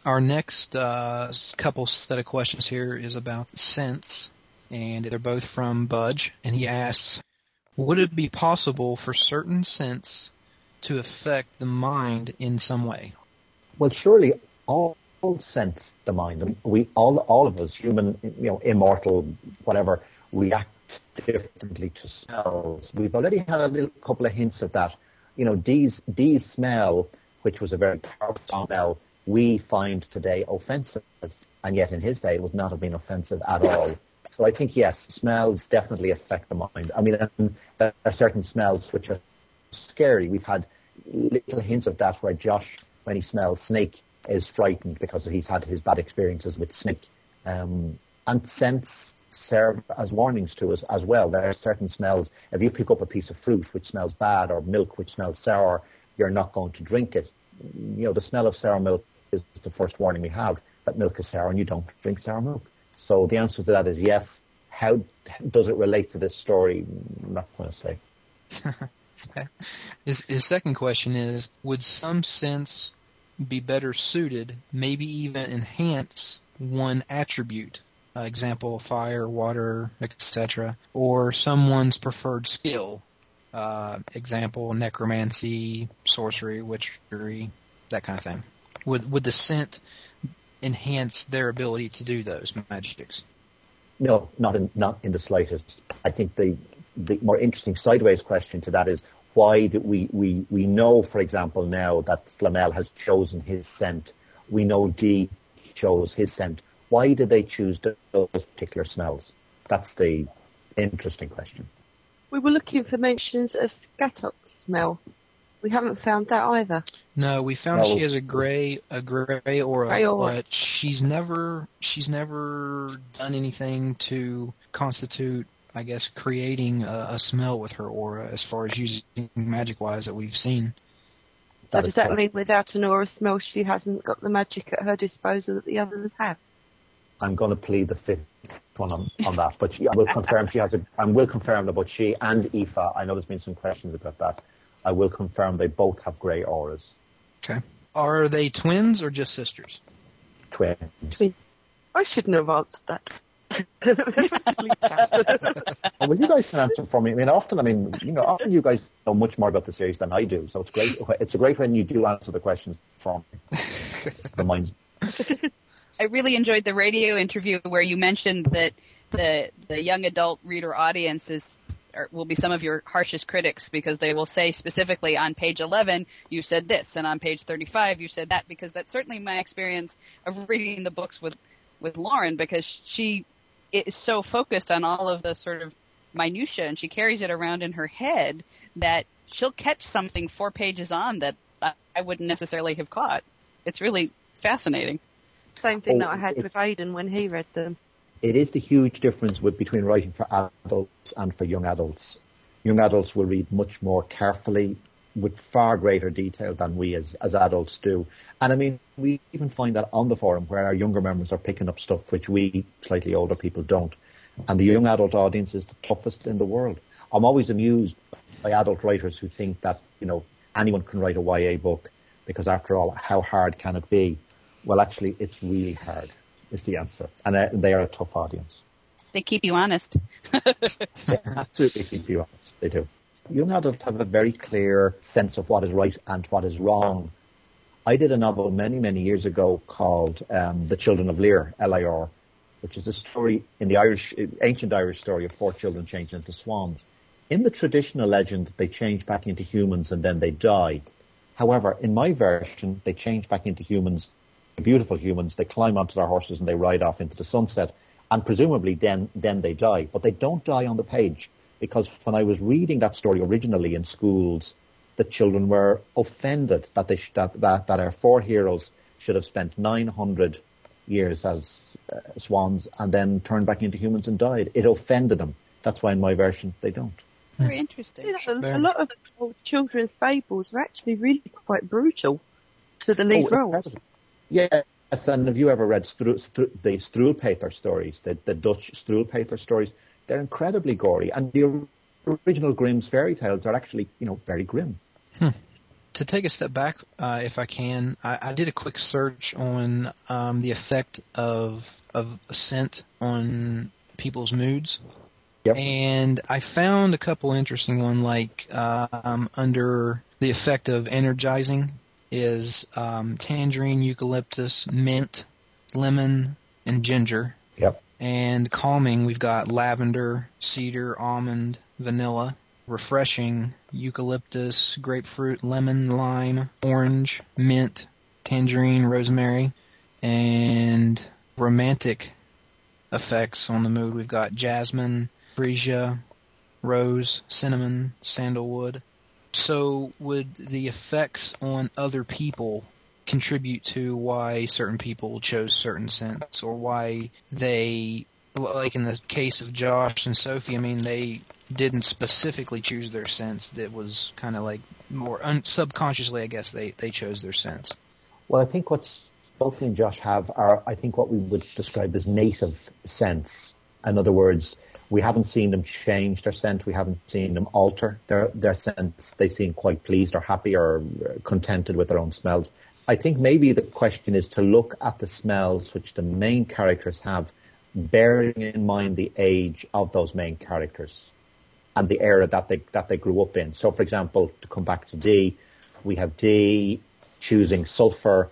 Our next uh, couple set of questions here is about sense, and they're both from Budge, and he asks, would it be possible for certain sense to affect the mind in some way? Well, surely all sense the mind. We all, all of us, human, you know, immortal, whatever, react differently to smells. We've already had a little couple of hints of that. You know, Dee's, Dee's smell, which was a very powerful smell, we find today offensive, and yet in his day it would not have been offensive at all. So I think yes, smells definitely affect the mind. I mean, um, there are certain smells which are scary. We've had little hints of that where Josh, when he smells snake, is frightened because he's had his bad experiences with snake. Um, and scents serve as warnings to us as well. There are certain smells. If you pick up a piece of fruit which smells bad or milk which smells sour, you're not going to drink it. You know, the smell of sour milk is the first warning we have that milk is sour and you don't drink sour milk. So the answer to that is yes. How does it relate to this story? I'm not going to say. His, his second question is, would some sense be better suited, maybe even enhance one attribute, uh, example, fire, water, etc., or someone's preferred skill, uh, example, necromancy, sorcery, witchery, that kind of thing? Would, would the scent enhance their ability to do those magics? No, not in not in the slightest. I think the the more interesting sideways question to that is why do we, we, we know, for example, now that Flamel has chosen his scent. We know Dee chose his scent. Why did they choose those particular smells? That's the interesting question. We were looking for mentions of Scathach's smell. We haven't found that either. No, we found No. she has a gray a gray aura, Gray aura. but she's never she's never done anything to constitute, I guess, creating a, a smell with her aura as far as using magic wise that we've seen. So That does that correct. mean without an aura smell she hasn't got the magic at her disposal that the others have? I'm going to plead the fifth one on, on that, but she, I will confirm she has a. I will confirm that both she and Aoife. I know there's been some questions about that. I will confirm they both have grey auras. Okay. Are they twins or just sisters? Twins. Twins. I shouldn't have answered that. Well, you guys can answer for me. I mean, often, I mean, you know, often you guys know much more about the series than I do. So it's great. It's a great when you do answer the questions for me. the minds. I really enjoyed the radio interview where you mentioned that the the young adult reader audience is or will be some of your harshest critics because they will say specifically on page 11 you said this and on page 35 you said that because that's certainly my experience of reading the books with with Lauren because she is so focused on all of the sort of minutia and she carries it around in her head that she'll catch something four pages on that I, I wouldn't necessarily have caught. It's really fascinating. Same thing Oh, that I had it- with Aidan when he read them. It is the huge difference with between writing for adults and for young adults. Young adults will read much more carefully with far greater detail than we as, as adults do. And I mean, we even find that on the forum where our younger members are picking up stuff which we slightly older people don't. And the young adult audience is the toughest in the world. I'm always amused by adult writers who think that, you know, anyone can write a YA book because after all, how hard can it be? Well, actually, it's really hard is the answer. And uh, they are a tough audience. They keep you honest. They absolutely keep you honest. They do. Young adults have a very clear sense of what is right and what is wrong. I did a novel many, many years ago called um, The Children of Lear, L-I-R, which is a story in the Irish, ancient Irish story of four children changing into swans. In the traditional legend, they change back into humans and then they die. However, in my version, they change back into humans, beautiful humans. They climb onto their horses and they ride off into the sunset, and presumably then then they die. But they don't die on the page because when I was reading that story originally in schools, the children were offended that they sh- that, that that our four heroes should have spent 900 years as uh, swans and then turned back into humans and died. It offended them. That's why in my version they don't. Very interesting. You know, a, a lot of children's fables are actually really quite brutal to the lead Oh, roles. Yes, and have you ever read Stru- Stru- the Struwwelpeter stories, the, the Dutch Struwwelpeter stories? They're incredibly gory, and the original Grimm's fairy tales are actually, you know, very grim. To take a step back, uh, if I can, I, I did a quick search on um, the effect of of scent on people's moods. Yep. And I found a couple interesting ones, like um, under the effect of energizing is um, tangerine, eucalyptus, mint, lemon, and ginger. Yep. And calming, we've got lavender, cedar, almond, vanilla. Refreshing, eucalyptus, grapefruit, lemon, lime, orange, mint, tangerine, rosemary. And romantic effects on the mood, we've got jasmine, freesia, rose, cinnamon, sandalwood. So would the effects on other people contribute to why certain people chose certain scents or why they like in the case of Josh and Sophie, I mean they didn't specifically choose their scents. That was kind of like more un- subconsciously, I guess they they chose their scents. Well, I think what's Sophie and Josh have are, I think, what we would describe as native scents. In other words, we haven't seen them change their scent. We haven't seen them alter their their scents. They seem quite pleased or happy or contented with their own smells. I think maybe the question is to look at the smells which the main characters have, bearing in mind the age of those main characters and the era that they that they grew up in. So, for example, to come back to Dee, we have Dee choosing sulfur.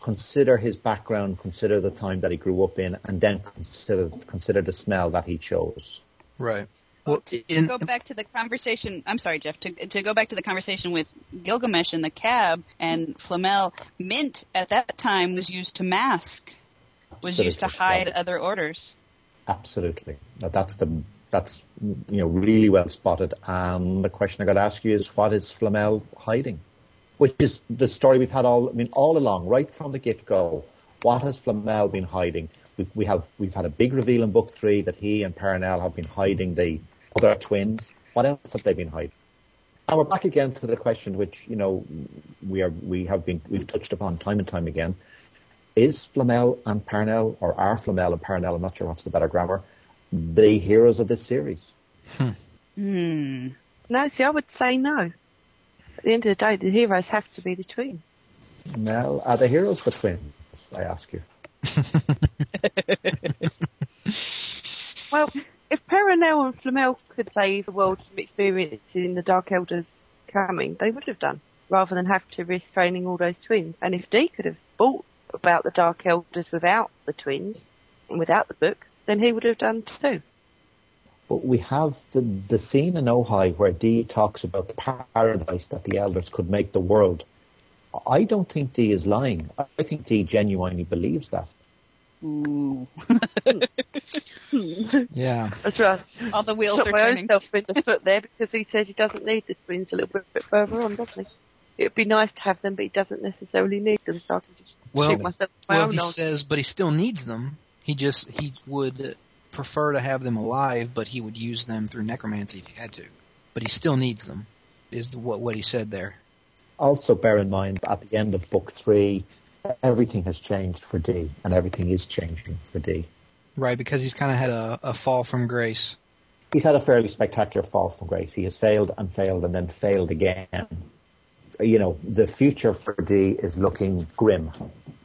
Consider his background, consider the time that he grew up in, and then consider consider the smell that he chose. Right. Well, To in, go back to the conversation, I'm sorry, Jeff, to, to go back to the conversation with Gilgamesh and the cab and Flamel, mint at that time was used to mask, was used to hide other orders. Absolutely. That's the that's you know really well spotted. And the question I got to ask you is, what is Flamel hiding? Which is the story we've had all. I mean, all along, right from the get go. What has Flamel been hiding? We, we have we've had a big reveal in book three that he and Perenelle have been hiding the other twins. What else have they been hiding? And we're back again to the question which you know we are we have been we've touched upon time and time again. Is Flamel and Perenelle, or are Flamel and Perenelle, I'm not sure what's the better grammar, the heroes of this series? Hmm. No, see, I would say no. At the end of the day, the heroes have to be the twins. Mel, are the heroes the twins? I ask you. Well, if Perenelle and Flamel could save the world from experiencing the Dark Elders coming, they would have done, rather than have to risk training all those twins. And if Dee could have bought about the Dark Elders without the twins, and without the book, then he would have done too. But we have the, the scene in Ojai where Dee talks about the paradise that the elders could make the world. I don't think Dee is lying. I think Dee genuinely believes that. Ooh. yeah. That's right. All the wheels Shot are my turning. own self in the foot there because he says he doesn't need the twins a little bit, bit further on, doesn't he? It'd be nice to have them, but he doesn't necessarily need them, so I can just Well, shoot myself my well, he nose. says, but he still needs them. He just he would prefer to have them alive, but he would use them through necromancy if he had to. But he still needs them. Is what what he said there. Also, bear in mind at the end of book three, everything has changed for Dee, and everything is changing for Dee. Right, because he's kind of had a, a fall from grace. He's had a fairly spectacular fall from grace. He has failed and failed and then failed again. You know, the future for Dee is looking grim,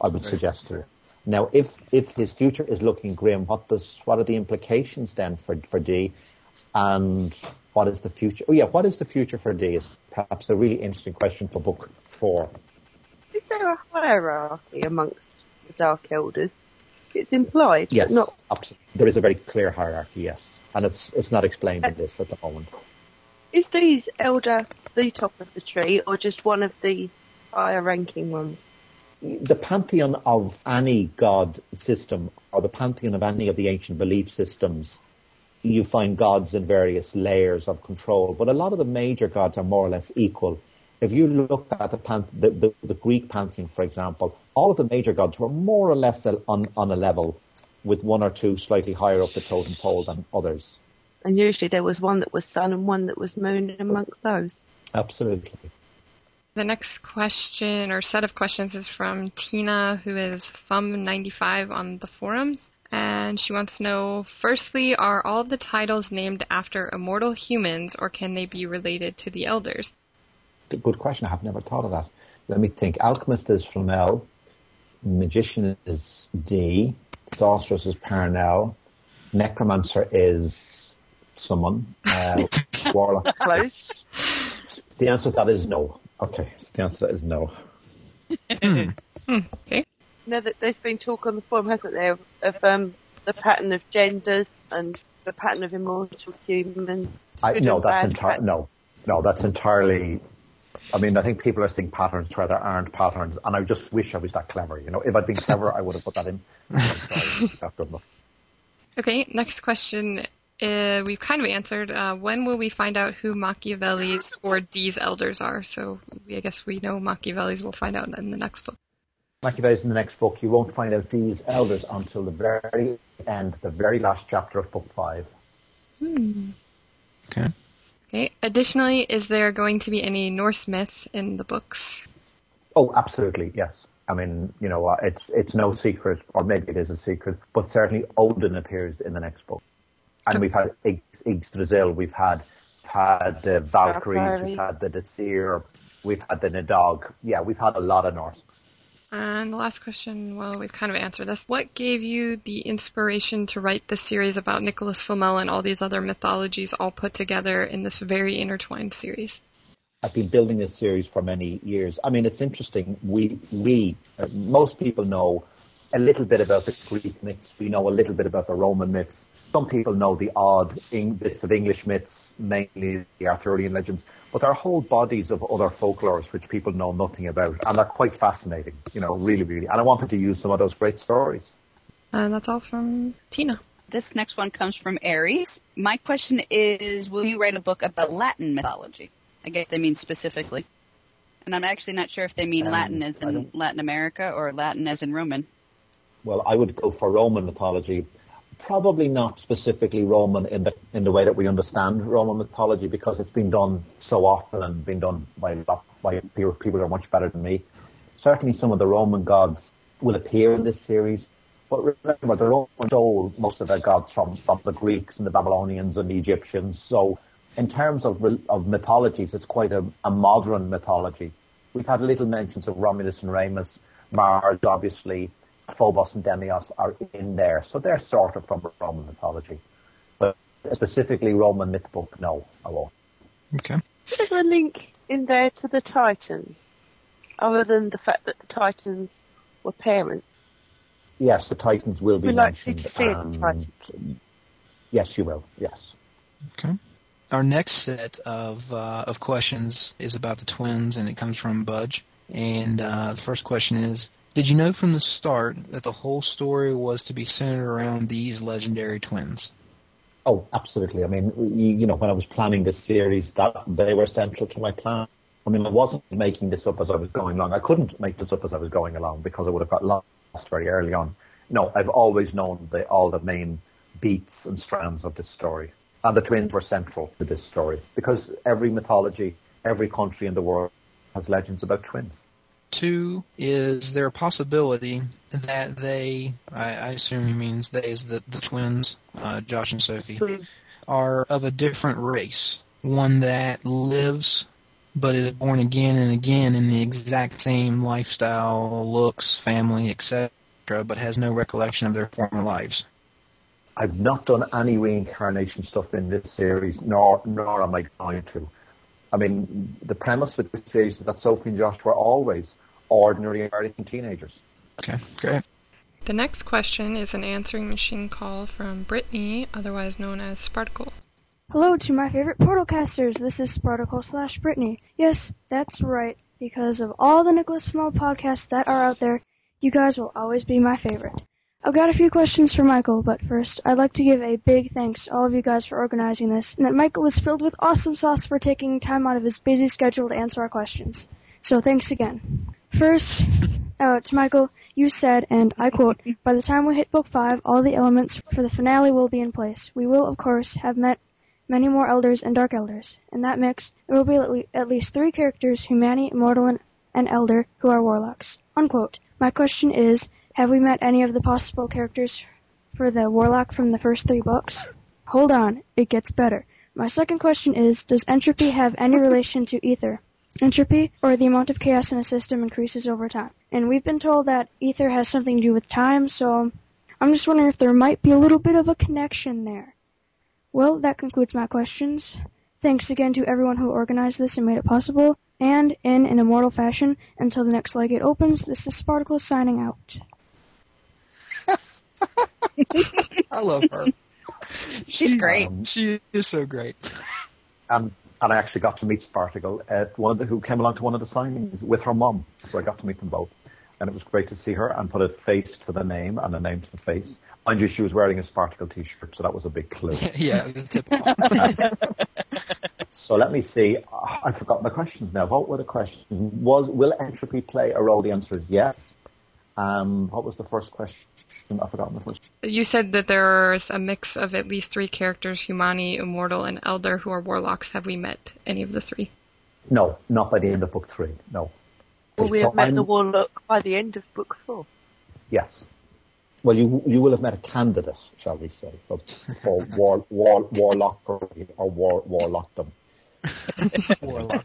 I would suggest to you. Now, if, if his future is looking grim, what does, what are the implications then for, for Dee? And what is the future? Oh yeah, what is the future for D is perhaps a really interesting question for book four. Is there a hierarchy amongst the Dark Elders? It's implied, Yes, not. absolutely. There is a very clear hierarchy, yes. And it's, it's not explained in this at the moment. Is Dee's elder the top of the tree, or just one of the higher ranking ones? the pantheon of any god system or the pantheon of any of the ancient belief systems, you find gods in various layers of control, but a lot of the major gods are more or less equal. If you look at the, pan- the, the, the Greek pantheon, for example, all of the major gods were more or less on, on a level, with one or two slightly higher up the totem pole than others. And usually there was one that was sun and one that was moon amongst those. Absolutely. The next question or set of questions is from Tina, who is FUM95 on the forums. And she wants to know, firstly, are all of the titles named after immortal humans or can they be related to the elders? Good question. I have never thought of that. Let me think. Alchemist is Flamel. Magician is Dee. Sorceress is Perenelle. Necromancer is someone. Uh, Warlock. Close. The answer to that is no. Okay. The answer to that is no. Okay. Now that there's been talk on the forum, hasn't there, of um, the pattern of genders and the pattern of immortal humans. I, no, that's entirely no, no, that's entirely. I mean, I think people are seeing patterns where there aren't patterns, and I just wish I was that clever. You know, if I'd been clever, I would have put that in. I'm sorry, not good. Okay, next question. Uh, we've kind of answered. Uh, when will we find out who Machiavelli's or Dee's elders are? So we, I guess we know Machiavelli's. We'll find out in the next book. Machiavelli's in the next book. You won't find out Dee's elders until the very end, the very last chapter of book five. Hmm. Okay. Okay. Additionally, is there going to be any Norse myths in the books? Oh, absolutely, yes. I mean, you know, uh, it's it's no secret, or maybe it is a secret, but certainly Odin appears in the next book. And we've had Ig- Yggdrasil, we've had had the Valkyries, Valkyrie. we've had the Disir, we've had the Nidhogg. Yeah, we've had a lot of Norse. And the last question, well, we've kind of answered this. What gave you the inspiration to write this series about Nicholas Flamel and all these other mythologies all put together in this very intertwined series? I've been building this series for many years. I mean, it's interesting. We, we, uh, most people know a little bit about the Greek myths. We know a little bit about the Roman myths. Some people know the odd ing- bits of English myths, mainly the Arthurian legends, but there are whole bodies of other folklores which people know nothing about, and they're quite fascinating. You know, really, really. And I wanted to use some of those great stories. And that's all from Tina. This next one comes from Aries. My question is, will you write a book about Latin mythology? I guess they mean specifically. And I'm actually not sure if they mean Um, Latin as in Latin America or Latin as in Roman. Well, I would go for Roman mythology. Probably not specifically Roman in the in the way that we understand Roman mythology, because it's been done so often and been done by by people who are much better than me. Certainly, some of the Roman gods will appear in this series, but remember the Romans stole most of their gods from from the Greeks and the Babylonians and the Egyptians. So, in terms of of mythologies, it's quite a, a modern mythology. We've had little mentions of Romulus and Remus, Mars, obviously, Phobos and Deimos are in there, so they're sort of from Roman mythology. But specifically Roman myth book, no, I won't. Okay. Is there a link in there to the Titans? Other than the fact that the Titans were parents. Yes, the Titans will be We'd like you mentioned. to see it, and- Titans. yes, you will. Yes. Okay. Our next set of uh, of questions is about the twins, and it comes from Budge. And uh, the first question is: Did you know from the start that the whole story was to be centered around these legendary twins? Oh, absolutely. I mean, you, know, when I was planning this series, that they were central to my plan. I mean, I wasn't making this up as I was going along. I couldn't make this up as I was going along because I would have got lost very early on. No, I've always known the, all the main beats and strands of this story. And the twins were central to this story because every mythology, every country in the world has legends about twins. Two is there a possibility that they, I, I assume he means they is the, the twins, uh, Josh and Sophie, are of a different race, one that lives but is born again and again in the exact same lifestyle, looks, family, etc., but has no recollection of their former lives. I've not done any reincarnation stuff in this series, nor nor am I going to. I mean, the premise with this is that Sophie and Josh were always ordinary American teenagers. Okay, great. The next question is an answering machine call from Brittany, otherwise known as Sparkle. Hello to my favorite Portalcasters. This is Spartacle slash Brittany. Yes, that's right. Because of all the Nicholas Flamel podcasts that are out there, you guys will always be my favorite. I've got a few questions for Michael, but first, I'd like to give a big thanks to all of you guys for organizing this, and that Michael is filled with awesome sauce for taking time out of his busy schedule to answer our questions. So thanks again. First, uh, to Michael, you said, and I quote, by the time we hit book five, all the elements for the finale will be in place. We will, of course, have met many more elders and dark elders. In that mix, there will be at, least three characters, Humani, Immortal, and, and Elder, who are warlocks. Unquote. My question is, have we met any of the possible characters for the warlock from the first three books? Hold on, it gets better. My second question is, does entropy have any relation to ether? Entropy, or the amount of chaos in a system, increases over time. And we've been told that ether has something to do with time, so I'm just wondering if there might be a little bit of a connection there. Well, that concludes my questions. Thanks again to everyone who organized this and made it possible. And in an immortal fashion, until the next leygate opens, this is Spartacle signing out. I love her. She's great. Um, She is so great. and and I actually got to meet Spartacle at one of the, who came along to one of the signings with her mum. So I got to meet them both, and it was great to see her and put a face to the name and a name to the face. Mind you, she was wearing a Spartacle T-shirt, so that was a big clue. yeah, typical. So let me see. I forgot my questions now. What were the questions? Was will entropy play a role? The answer is yes. Um, what was the first question? I've forgotten the first. You said that there's a mix of at least three characters, Humani, Immortal, and Elder, who are warlocks. Have we met any of the three? No, not by the end of book three. No. Well, we So have met I'm- the warlock by the end of book four. Yes. Well, you you will have met a candidate, shall we say, for, for war, war, warlockery or war, warlockdom. Warlock.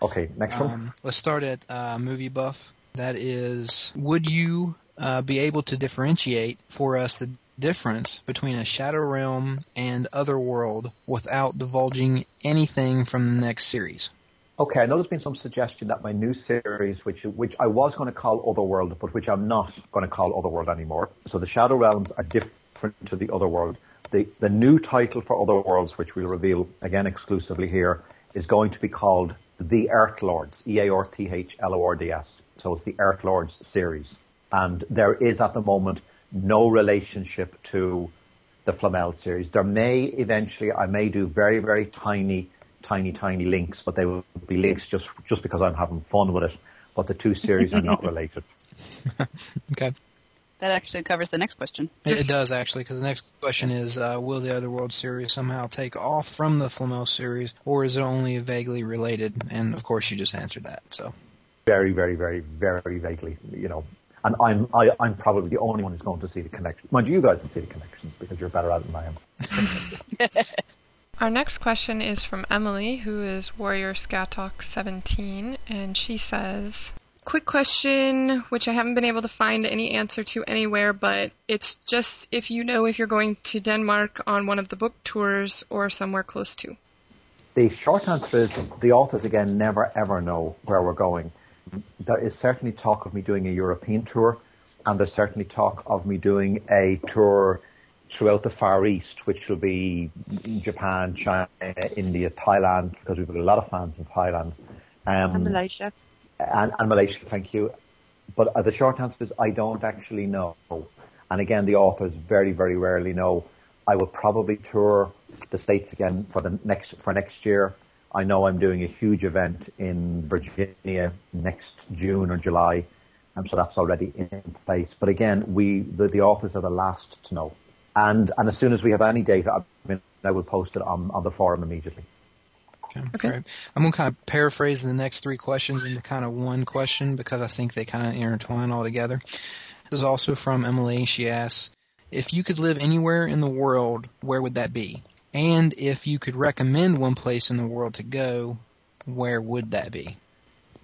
Okay, next one. Um, let's start at uh, movie buff. That is, would you uh, be able to differentiate for us the difference between a Shadow Realm and other world without divulging anything from the next series? Okay, I know there's been some suggestion that my new series, which which I was going to call Otherworld, but which I'm not going to call Otherworld anymore. So the Shadow Realms are different to the other world. The the new title for Other Worlds, which we'll reveal again exclusively here, is going to be called The Earth Lords. E A R T H L O R D S. So it's the Earth Lords series, and there is at the moment no relationship to the Flamel series. There may eventually, I may do very very tiny, tiny, tiny links, but they will be links just just because I'm having fun with it. But the two series are not related. Okay. That actually covers the next question. It, it does actually, because the next question is: uh, Will the Other World series somehow take off from the Flamel series, or is it only vaguely related? And of course, you just answered that. So very, very, very, very vaguely, you know. And I'm I, I'm probably the only one who's going to see the connection. Mind you, you guys see the connections because you're better at it than I am. Our next question is from Emily, who is Warrior Scatalk 17, and she says, Quick question, which I haven't been able to find any answer to anywhere, but it's just if you know if you're going to Denmark on one of the book tours or somewhere close to. The short answer is the authors again never ever know where we're going. There is certainly talk of me doing a European tour, and there's certainly talk of me doing a tour throughout the Far East, which will be Japan, China, India, Thailand, because we've got a lot of fans in Thailand. Um, And Malaysia. and, and Malaysia, thank you. But uh, the short answer is I don't actually know. And again, the authors very, very rarely know. I will probably tour the states again for the next for next year. I know I'm doing a huge event in Virginia next June or July, and so that's already in place. But again, we the, the authors are the last to know. And and as soon as we have any data, I, mean, I will post it on, on the forum immediately. Okay, great. I'm going to kind of paraphrase the next three questions into kind of one question because I think they kind of intertwine all together. This is also from Emily. She asks, if you could live anywhere in the world, where would that be? And if you could recommend one place in the world to go, where would that be?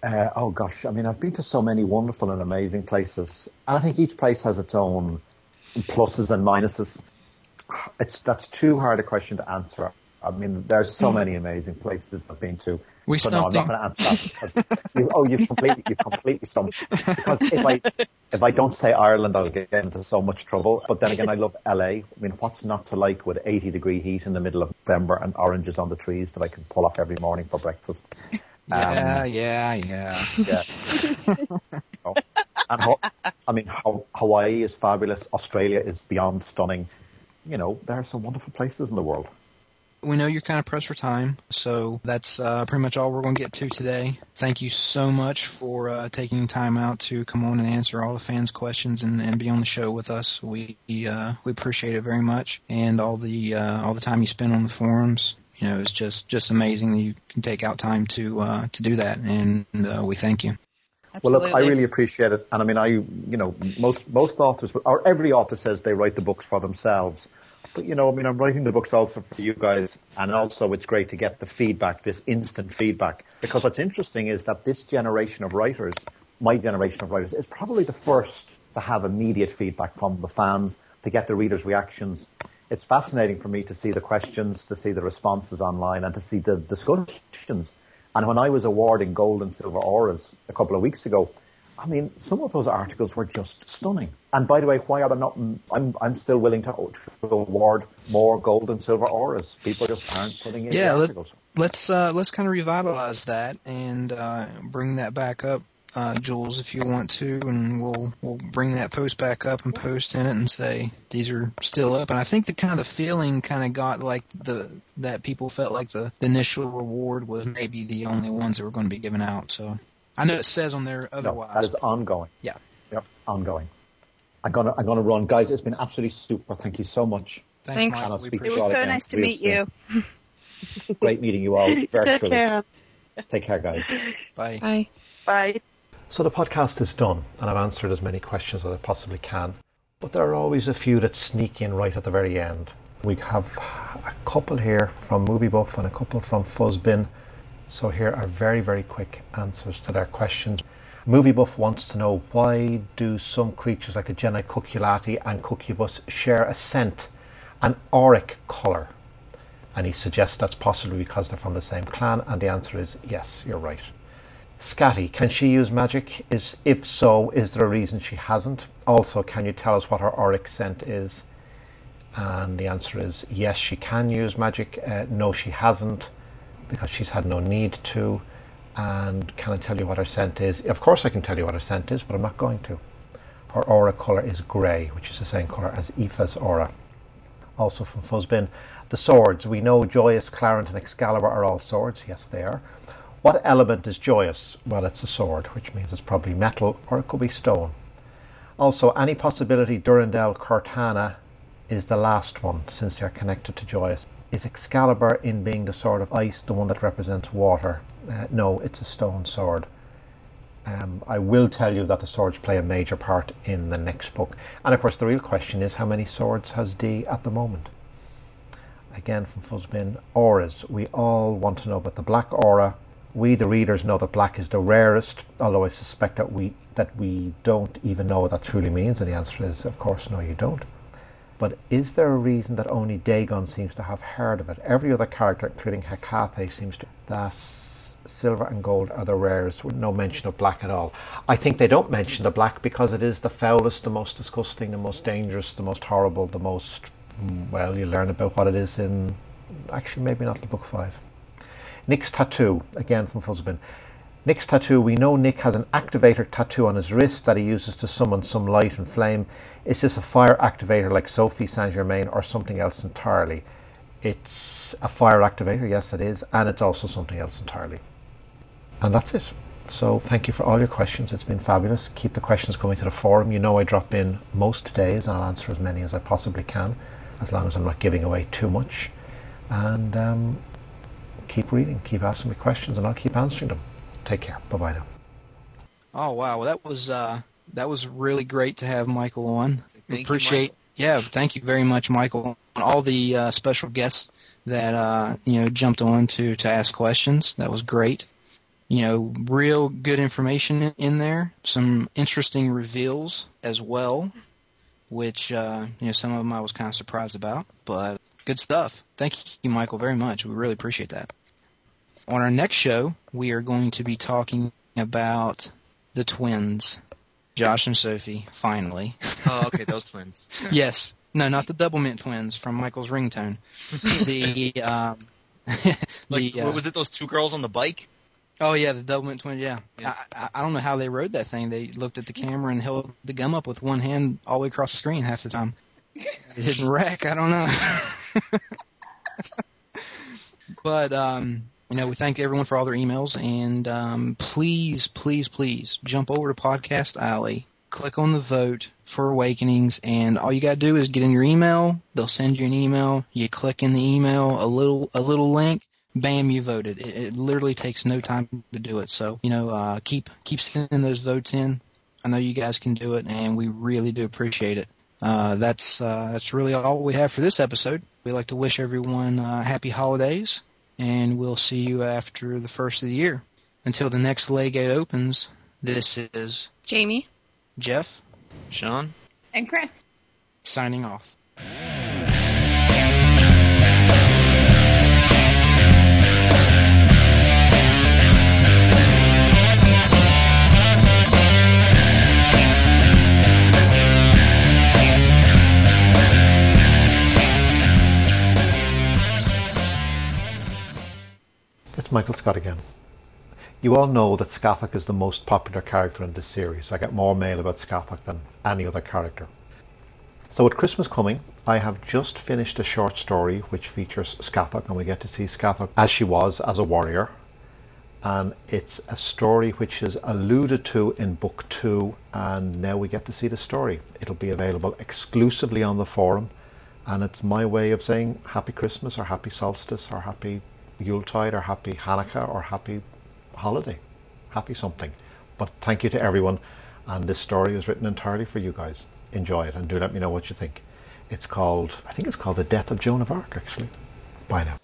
Uh, oh gosh, I mean, I've been to so many wonderful and amazing places, and I think each place has its own pluses and minuses. It's that's too hard a question to answer. I mean, there's so many amazing places I've been to. We but no, I'm not going to answer that. Because you, oh, you've completely, you've completely stumped. Because if I, if I don't say Ireland, I'll get into so much trouble. But then again, I love LA. I mean, what's not to like with 80 degree heat in the middle of November and oranges on the trees that I can pull off every morning for breakfast? Yeah, um, yeah, yeah. Yeah. Oh. And Ho- I mean, Ho- Hawaii is fabulous. Australia is beyond stunning. You know, there are some wonderful places in the world. We know you're kind of pressed for time, so that's uh, pretty much all we're going to get to today. Thank you so much for uh, taking time out to come on and answer all the fans' questions and, and be on the show with us. We uh, we appreciate it very much, and all the uh, all the time you spend on the forums. You know, it's just just amazing that you can take out time to uh, to do that, and uh, we thank you. Well, look, I really appreciate it, and I mean, I, you know, most most authors, or every author says they write the books for themselves. But you know, I mean, I'm writing the books also for you guys, and also it's great to get the feedback, this instant feedback, because what's interesting is that this generation of writers, my generation of writers, is probably the first to have immediate feedback from the fans, to get the readers' reactions. It's fascinating for me to see the questions, to see the responses online, and to see the discussions. And when I was awarding gold and silver auras a couple of weeks ago, I mean, some of those articles were just stunning. And by the way, why are there not? I'm I'm still willing to, to award more gold and silver auras. People just aren't putting in Yeah, the let, articles. let's uh, let's kind of revitalize that and uh, bring that back up, uh, Jules, if you want to, and we'll we'll bring that post back up and post in it and say these are still up. And I think the kind of the feeling kind of got like the that people felt like the, the initial reward was maybe the only ones that were going to be given out. So I know it says on there No, otherwise. that is ongoing. Yeah. Yep, ongoing. I'm gonna I'm gonna run, guys. It's been absolutely super. Thank you so much. Thanks, And I'll speak It was so again nice to real meet soon. you. Great meeting you all Take virtually. care. Take care, guys. Bye. Bye. Bye. So the podcast is done, and I've answered as many questions as I possibly can. But there are always a few that sneak in right at the very end. We have a couple here from Movie Buff and a couple from Fuzzbin. So here are very, very quick answers to their questions. Movie Buff wants to know why do some creatures like the Genii Cucullati and Cucubus share a scent, an auric colour? And he suggests that's possibly because they're from the same clan, and the answer is yes, you're right. Scatty, can she use magic? Is if so, is there a reason she hasn't? Also, can you tell us what her auric scent is? And the answer is yes, she can use magic. Uh, no, she hasn't, because she's had no need to. And can I tell you what her scent is? Of course, I can tell you what her scent is, but I'm not going to. Her aura colour is grey, which is the same colour as Aoife's aura. Also from Fuzzbin, the swords. We know Joyous, Clarent, and Excalibur are all swords. Yes, they are. What element is joyous? Well, it's a sword, which means it's probably metal or it could be stone. Also, any possibility Durandal Curtana is the last one since they're connected to joyous. Is Excalibur in being the sword of ice the one that represents water? Uh, no, it's a stone sword. Um, I will tell you that the swords play a major part in the next book. And of course, the real question is how many swords has Dee at the moment? Again, from Fuzzbin, auras. We all want to know about the black aura, we, the readers, know that black is the rarest, although I suspect that we that we don't even know what that truly means. And the answer is, of course, no, you don't. But is there a reason that only Dagon seems to have heard of it? Every other character, including Hecate, seems to that silver and gold are the rarest, with no mention of black at all. I think they don't mention the black because it is the foulest, the most disgusting, the most dangerous, the most horrible, the most mm, well. You learn about what it is in actually maybe not the book five. Nick's tattoo, again from Fuzzbin. Nick's tattoo, we know Nick has an activator tattoo on his wrist that he uses to summon some light and flame. Is this a fire activator like Sophie Saint Germain or something else entirely? It's a fire activator, yes, it is, and it's also something else entirely. And that's it. So thank you for all your questions. It's been fabulous. Keep the questions coming to the forum. You know I drop in most days and I'll answer as many as I possibly can, as long as I'm not giving away too much. And um, keep reading, keep asking me questions, and I'll keep answering them. Take care. Bye bye now. Oh wow, well that was uh, that was really great to have Michael on. Thank you, Appreciate. Michael. yeah, thank you very much, Michael. And all the uh, special guests that uh, you know jumped on to to ask questions. That was great. You know, real good information in- in there. Some interesting reveals as well, which uh, you know some of them I was kind of surprised about, but good stuff. Thank you, Michael, very much. We really appreciate that. On our next show, we are going to be talking about the twins, Josh and Sophie, finally. Oh, okay, those twins. yes. No, not the double mint twins from Michael's ringtone. the, um, Like, the, uh, what was it? Those two girls on the bike? oh yeah, the double mint twins, yeah. Yeah. I, I, I don't know how they rode that thing. They looked at the camera and held the gum up with one hand all the way across the screen half the time. It didn't wreck, I don't know. but, um, you know, we thank everyone for all their emails and, um, please, please, please jump over to Podcast Alley, click on the vote for Awakenings, and all you gotta do is get in your email. They'll send you an email. You click in the email, a little, a little link. Bam, you voted. It, it literally takes no time to do it. So, you know, uh, keep, keep sending those votes in. I know you guys can do it and we really do appreciate it. Uh, that's, uh, that's really all we have for this episode. We'd like to wish everyone, uh, happy holidays and we'll see you after the first of the year. Until the next Leygate opens, this is Jamie. Jeff Sean? And Chris. signing off. Michael Scott again. You all know that Scathach is the most popular character in this series. I get more mail about Scathach than any other character. So with Christmas coming, I have just finished a short story which features Scathach and we get to see Scathach as she was as a warrior. And it's a story which is alluded to in book two and now we get to see the story. It'll be available exclusively on the forum and it's my way of saying happy Christmas or happy solstice or happy Yuletide or happy Hanukkah or happy holiday, happy something. But thank you to everyone, and this story is written entirely for you guys. Enjoy it and do let me know what you think. It's called, I think it's called The Death of Joan of Arc, actually. Bye now.